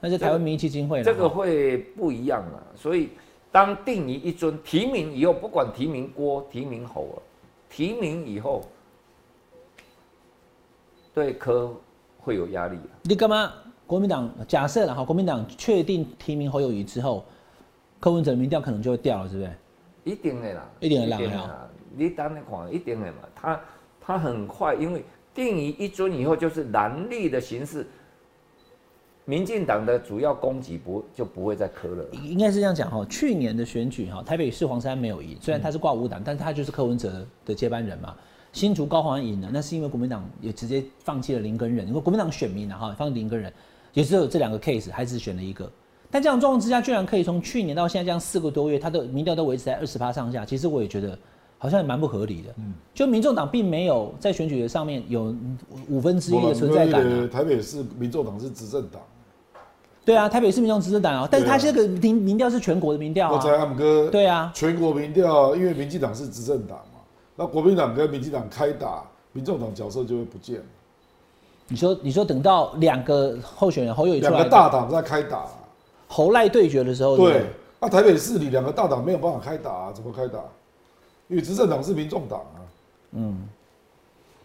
那是台湾民意基金会啦这个哦会不一样啊。所以当定于一尊提名以后，不管提名郭、提名侯了，提名以后，对科会有压力啊。你干嘛？国民党假设了哈，国民党确定提名侯友谊之后，柯文哲民调可能就会掉了，是不是？一定的啦，一定的啦。你等你看，一定的嘛。他他很快，因为定于一尊以后，就是蓝绿的形式，民进党的主要攻击不就不会再磕了。应该是这样讲哈，去年的选举哈，台北市黄山没有赢，虽然他是挂五党，但是他就是柯文哲的接班人嘛。新竹高环赢了，那是因为国民党也直接放弃了林根仁，因为国民党选民啊哈放林根仁，也只有这两个 case，还只选了一个。但这样状况之下，居然可以从去年到现在这样四个多月，他的民调都维持在二十趴上下，其实我也觉得好像也蛮不合理的。嗯，就民众党并没有在选举的上面有五分之一的存在感啊。台北市民众党是执政党，对啊，台北市民众执政党啊，但是他这个民民调是全国的民调我猜啊。他们哥对啊，全国民调，因为民进党是执政党嘛，那国民党跟民进党开打，民众党角色就会不见了，你说你说等到两个候选人侯友宜出两个大党在开打，侯赖对决的时候，对，那台北市里两个大党没有办法开打、怎么开打？因为执政党是民众党啊，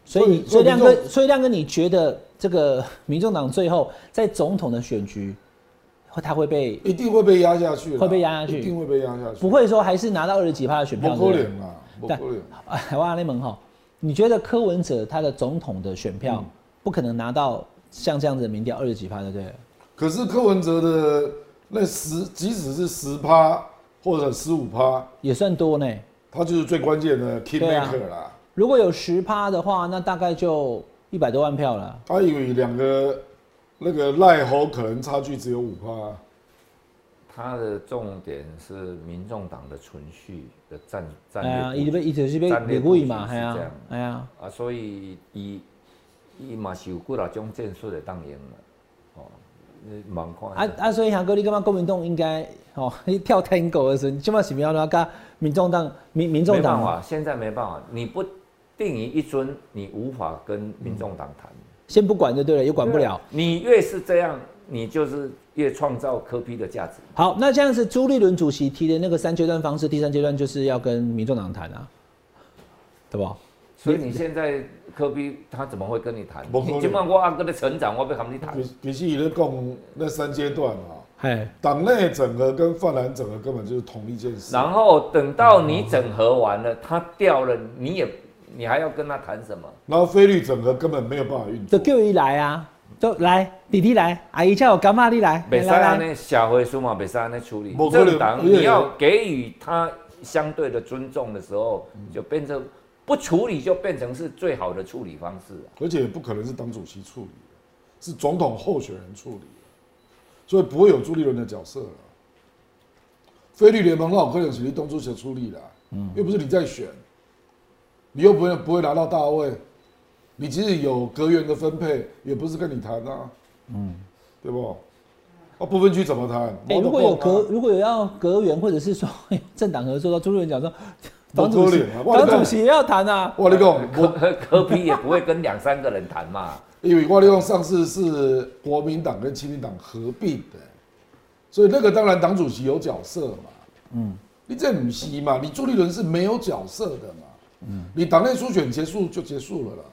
所以所以所以亮哥，所以亮哥，你觉得这个 民众党最后在总统的选举，他会被一定会被压下去啦，会被压下去一定会被压下去，不会说还是拿到二十几趴的选票？不可对不对能啊，不但可能。哎，哇，那门哈，你觉得柯文哲他的总统的选票嗯不可能拿到像这样子的民调二十几趴，对不对？可是柯文哲的那十，即使是十趴或者十五趴，也算多呢。他就是最关键的啊 maker 啦。如果有十趴的话，那大概就一百多万票了。他以为两个那个赖猴可能差距只有五趴，他的重点是民众党的存续的战战略哎呀，布局伊被伊就是被战略立委嘛，哎呀这样，哎呀，啊，所以伊伊嘛是有几啊种战术的当赢了，哦，你蛮看啊啊，所以翔哥，你干嘛国民党应该哦，你 跳 tango 的时候，你起码是不要让跟民众党民民众党没办法，现在没办法，你不定于一尊，你无法跟民众党谈，先不管就对了，也管不了。你越是这样，你就是越创造科批的价值。好，那这样是，朱立伦主席提的那个三阶段方式，第三阶段就是要跟民众党谈啊，对吧？所以你现在科批他怎么会跟你谈？你尽管我阿哥的成长，我要跟你谈。比比起在讲那三阶段啊，哎，党内整合跟泛蓝整合根本就是同一件事。然后等到你整合完了，他掉了，你也你还要跟他谈什么？然后菲律整合根本没有办法运作。就叫伊来啊，就来弟弟来，阿姨叫我干妈你来，北来来，塞安呢，社会书嘛，北塞安呢处理政党你要给予他相对的尊重的时候，就变成不处理，就变成是最好的处理方式啊。而且也不可能是党主席处理，是总统候选人处理，所以不会有朱立伦的角色了。菲律联盟那有可能是你东主席处理的，嗯，又不是你在选，你又不会不会拿到大位，你即使有阁员的分配，也不是跟你谈啊，嗯，对不？啊，不分区怎么谈？哎，如果有隔隔，如果有要隔员，或者是说 政党合作，到朱立伦讲说，党主席，党主席也要谈啊。我你讲，柯柯批也不会跟两三个人谈嘛。因为我利用上次是国民党跟亲民党合并的，所以那个当然党主席有角色嘛。嗯，你这不是嘛？你朱立伦是没有角色的嘛？嗯，你党内初选结束就结束了啦，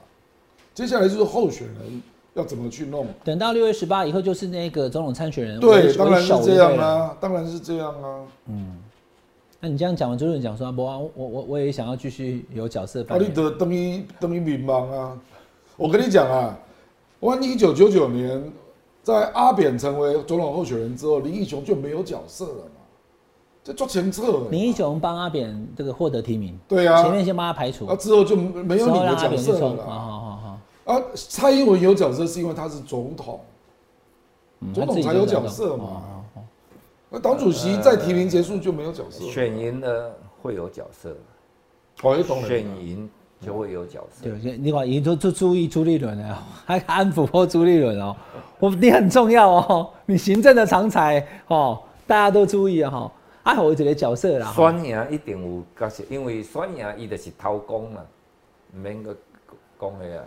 接下来就是候选人要怎么去弄。等到六月十八以后，就是那个总统参选人。对，当然是这样啊，当然是这样啊。嗯，那你这样讲完，朱立伦讲说，不啊，我我我也想要继续有角色。啊，你得等于等于迷茫啊！我跟你讲啊。我一九九九年在阿扁成为总统候选人之后，林义雄就没有角色了嘛，这做前策。林义雄帮阿扁这个获得提名，对啊，前面先帮他排除，啊之后就没有你的角色了。好好好好。啊，蔡英文有角色是因为他是总统，总统才有角色嘛。那党主席在提名结束就没有角色，选赢了会有角色，哦，懂。选赢。就会有角色。对，你看，你都注注意朱立伦了，还安抚或朱立伦哦，我你很重要哦，你行政的长才哦，大家都注意啊哈。啊，我这个角色啦，选赢一定有角色，因为选赢伊就是偷工嘛，唔免个讲个啊。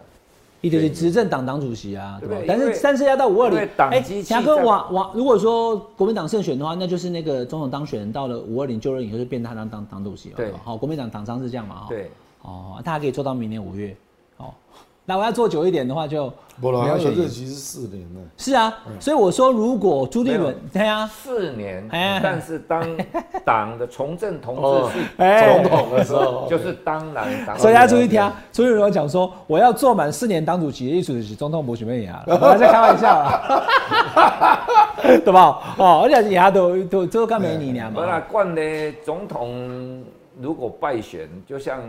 伊就是执政党党主席啊，对吧？但是但是要到五二零，哎，强哥往往，如果说国民党胜选的话，那就是那个总统当选人到了五二零就任以后，就变他当当党主席了。对，好，国民党党章是这样嘛？哈。对。哦，他还可以做到明年五月，哦，那我要做久一点的话就不了，他的任期是四年呢。是啊，所以我说如果朱立伦对啊，四年，但是当党的从政同志 是总统的时候，就是当然党。所以大家注意听，朱立伦讲说我要做满四年党主席，意思是总统不许被牙了，我在开玩笑啊，对吧？哦，而且牙都都都干没你娘嘛。不啦，惯的总统如果败选，就像。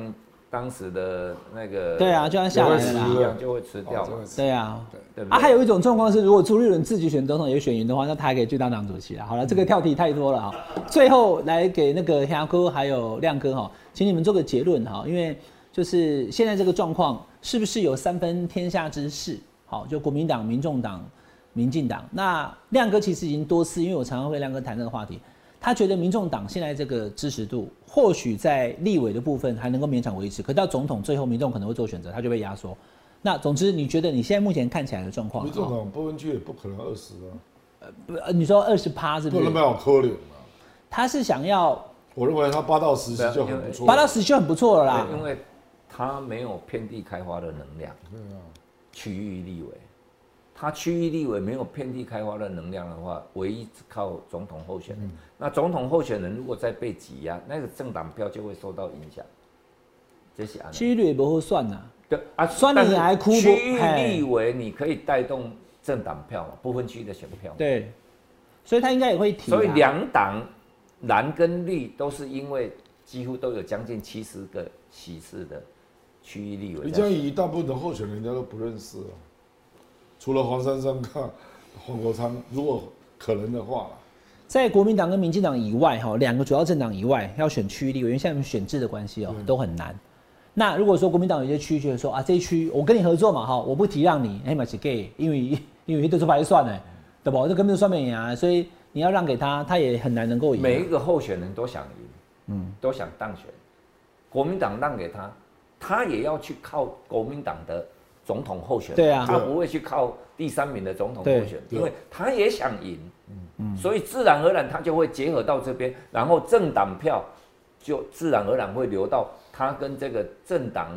当时的那个对啊，就像下来了一样，就会吃掉。对啊，对啊，还有一种状况是，如果朱立伦自己选总统也选赢的话，那他还可以去当党主席啊。好了，这个跳题太多了哈。最后来给那个霞哥还有亮哥哈，请你们做个结论哈，因为就是现在这个状况是不是有三分天下之势？好，就国民党、民众党、民进党。那亮哥其实已经多次，因为我常常会亮哥谈这个话题。他觉得民众党现在这个支持度，或许在立委的部分还能够勉强维持，可到总统最后，民众可能会做选择，他就被压缩。那总之，你觉得你现在目前看起来的状况？民众党不分区也不可能二十啊。呃，不，你说二十趴是不是？不能没有可怜啊。他是想要，我认为他八到十就很不错，八到十就很不错了啦。因为他没有遍地开花的能量。对啊。区域立委。他区域立委没有遍地开花的能量的话，唯一靠总统候选人。那总统候选人如果再被挤压，那个政党票就会受到影响。这是区域立委不会算呐。对啊，算你还哭不？区域立委你可以带动政党票嘛，不分区的选票。对，所以他应该也会提。所以两党蓝跟绿都是因为几乎都有将近七十个席次的区域立委。李嘉怡大部分的候选人，人家都不认识啊。除了黄珊珊看黄国昌，如果可能的话，在国民党跟民进党以外，哈，两个主要政党以外，要选区域立委，因为现在选制的关系哦，都很难。那如果说国民党有些区觉得说啊，这一区我跟你合作嘛，哈，我不提让你，哎嘛是 gay，因为 因为都是白算的，对不？这根本就算不赢啊，所以你要让给他，他也很难能够赢。每一个候选人都想赢，嗯，都想当选。国民党让给他，他也要去靠国民党的。总统候选人，对啊他不会去靠第三名的总统候选人，因为他也想赢，嗯所以自然而然他就会结合到这边，然后政党票就自然而然会流到他跟这个政党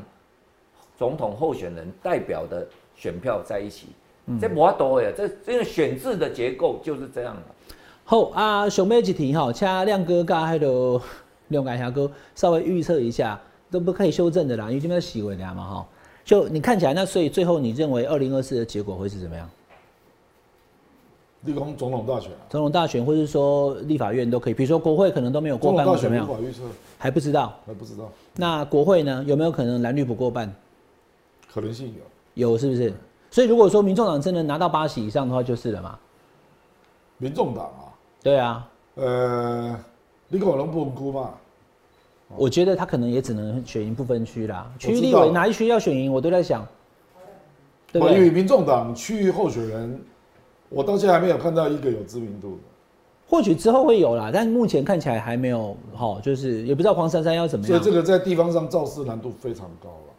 总统候选人代表的选票在一起。这不多呀，这这个选制的结构就是这样的。好啊，上面一题哈，请亮哥跟还有亮哥下哥稍微预测一下，都不可以修正的啦，因为这边洗回来嘛哈。就你看起来，那所以最后你认为二零二四的结果会是怎么样？立功总统大选，总统大选，或者说立法院都可以，比如说国会可能都没有过半，怎么样？还不知道，还不知道。那国会呢？有没有可能蓝绿不过半？可能性有，有是不是？所以如果说民众党真的拿到八席以上的话，就是了嘛。民众党啊？对啊。呃，你可能不估嘛？我觉得他可能也只能选赢不分区啦，区域立委哪一区要选赢，我都在想。对因为民众党区域候选人我到现在还没有看到一个有知名度的。或许之后会有啦，但目前看起来还没有好，就是也不知道黄珊珊要怎么样。所以这个在地方上造势难度非常高了。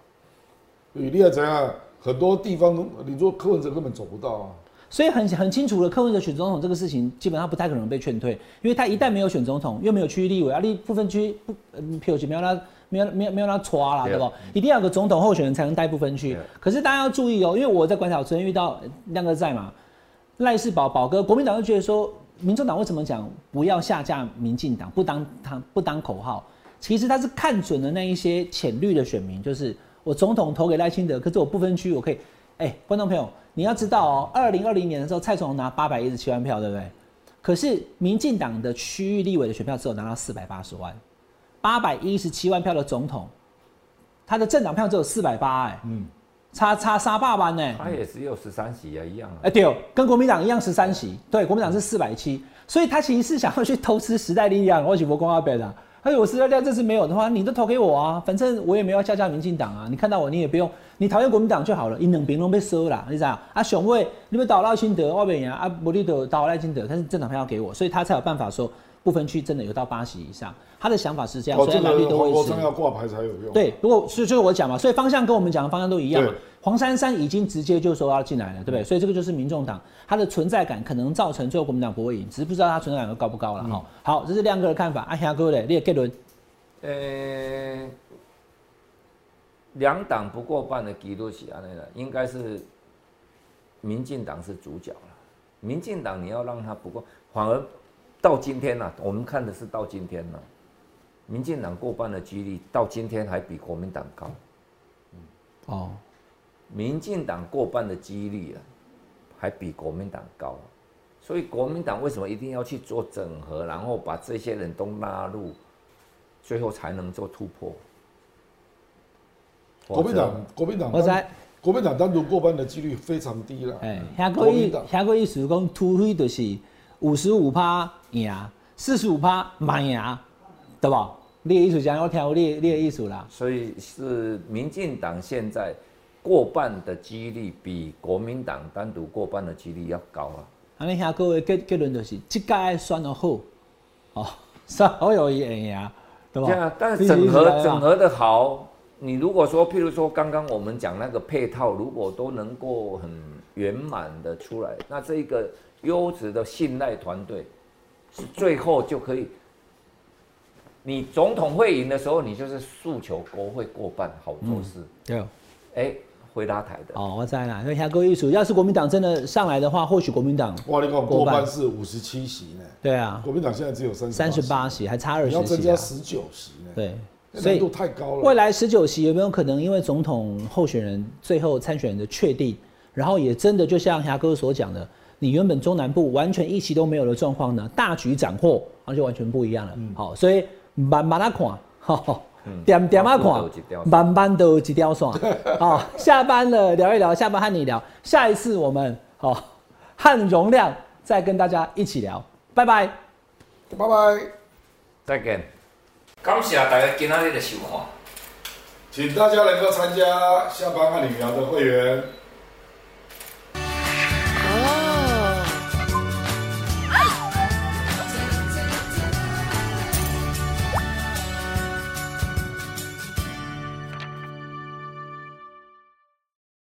你厉害怎样？很多地方你说柯文哲根本走不到啊。所以很很清楚了，柯文哲选总统这个事情基本上不太可能被劝退，因为他一旦没有选总统，又没有区域立委，啊，立部分区不，嗯，譬如没有他没有没有没有他抓啦，对不？一定要有个总统候选人才能带部分区。可是大家要注意哦，因为我在观察，昨天遇到亮哥在嘛，赖世宝宝哥，国民党就觉得说，民众党为什么讲不要下架民进党，不当他不当口号？其实他是看准了那一些浅绿的选民，就是我总统投给赖清德，可是我不分区我可以，哎，观众朋友。你要知道哦，二零二零年的时候，蔡总统拿八百一十七万票，对不对？可是民进党的区域立委的选票只有拿到四百八十万，八百一十七万票的总统，他的政党票只有四百八，哎，嗯，差差三百万呢。他也只有十三席啊，一样啊。哎，对，跟国民党一样十三席，对，国民党是四百七，所以他其实是想要去偷吃时代力量，我许国光阿北的。他说我时代力量这次没有的话，你都投给我啊，反正我也没有下架民进党啊，你看到我你也不用。你讨厌国民党就好了，因两边拢被收了，你知道？啊，雄伟，你们倒赖清德，外面人啊，不利的倒赖清德，但是政党票要给我，所以他才有办法说不分区真的有到八十以上。他的想法是这样，所以蓝绿都会是。要挂牌才有用。对，如果是就是我讲嘛，所以方向跟我们讲的方向都一样。黄珊珊已经直接就说要进来了，对不对？所以这个就是民众党它的存在感可能造成最后国民党不会赢，只是不知道它存在感高不高了哈。好，这是亮哥的看法。阿霞哥的，列结论。呃。两党不过半的几率是安内的，应该是民进党是主角了。民进党你要让他不过，反而到今天呢，我们看的是到今天呢，民进党过半的几率到今天还比国民党高。哦，民进党过半的几率啊，还比国民党高。所以国民党为什么一定要去做整合，然后把这些人都纳入，最后才能做突破？国民党，国民党，我在国民党单独过半的几率非常低了。哎，下个意下个意思讲，突飞就是五十五趴赢，四十五趴满赢，对吧？你的意思讲要挑你你的意思啦。所以是民进党现在过半的几率比国民党单独过半的几率要高啊。安尼下各位结结论就是，这届选得好，哦，所有意会赢，对吧？对啊，但是整合整合的好。你如果说，譬如说刚刚我们讲那个配套，如果都能够很圆满的出来，那这一个优质的信赖团队，是最后就可以，你总统会赢的时候，你就是诉求国会过半，好做事。对，哎，回答台的。哦，我在啦。那下各位意思，要是国民党真的上来的话，或许国民党哇，你讲过半是五十七席呢？对啊，国民党现在只有三三十八席，还差二十席，要增加十九席呢。对。所以太高了。未来十九席有没有可能因为总统候选人最后参选人的确定，然后也真的就像霞哥所讲的，你原本中南部完全一席都没有的状况呢？大局斩获，那就完全不一样了。好，所以慢慢来看，点点啊看，慢慢都几条线。好，下班了聊一聊，下班和你聊，下一次我们好和容量再跟大家一起聊，拜拜，拜拜，再见。感谢大家今仔日的收看，请大家能够参加下班和你聊的会员。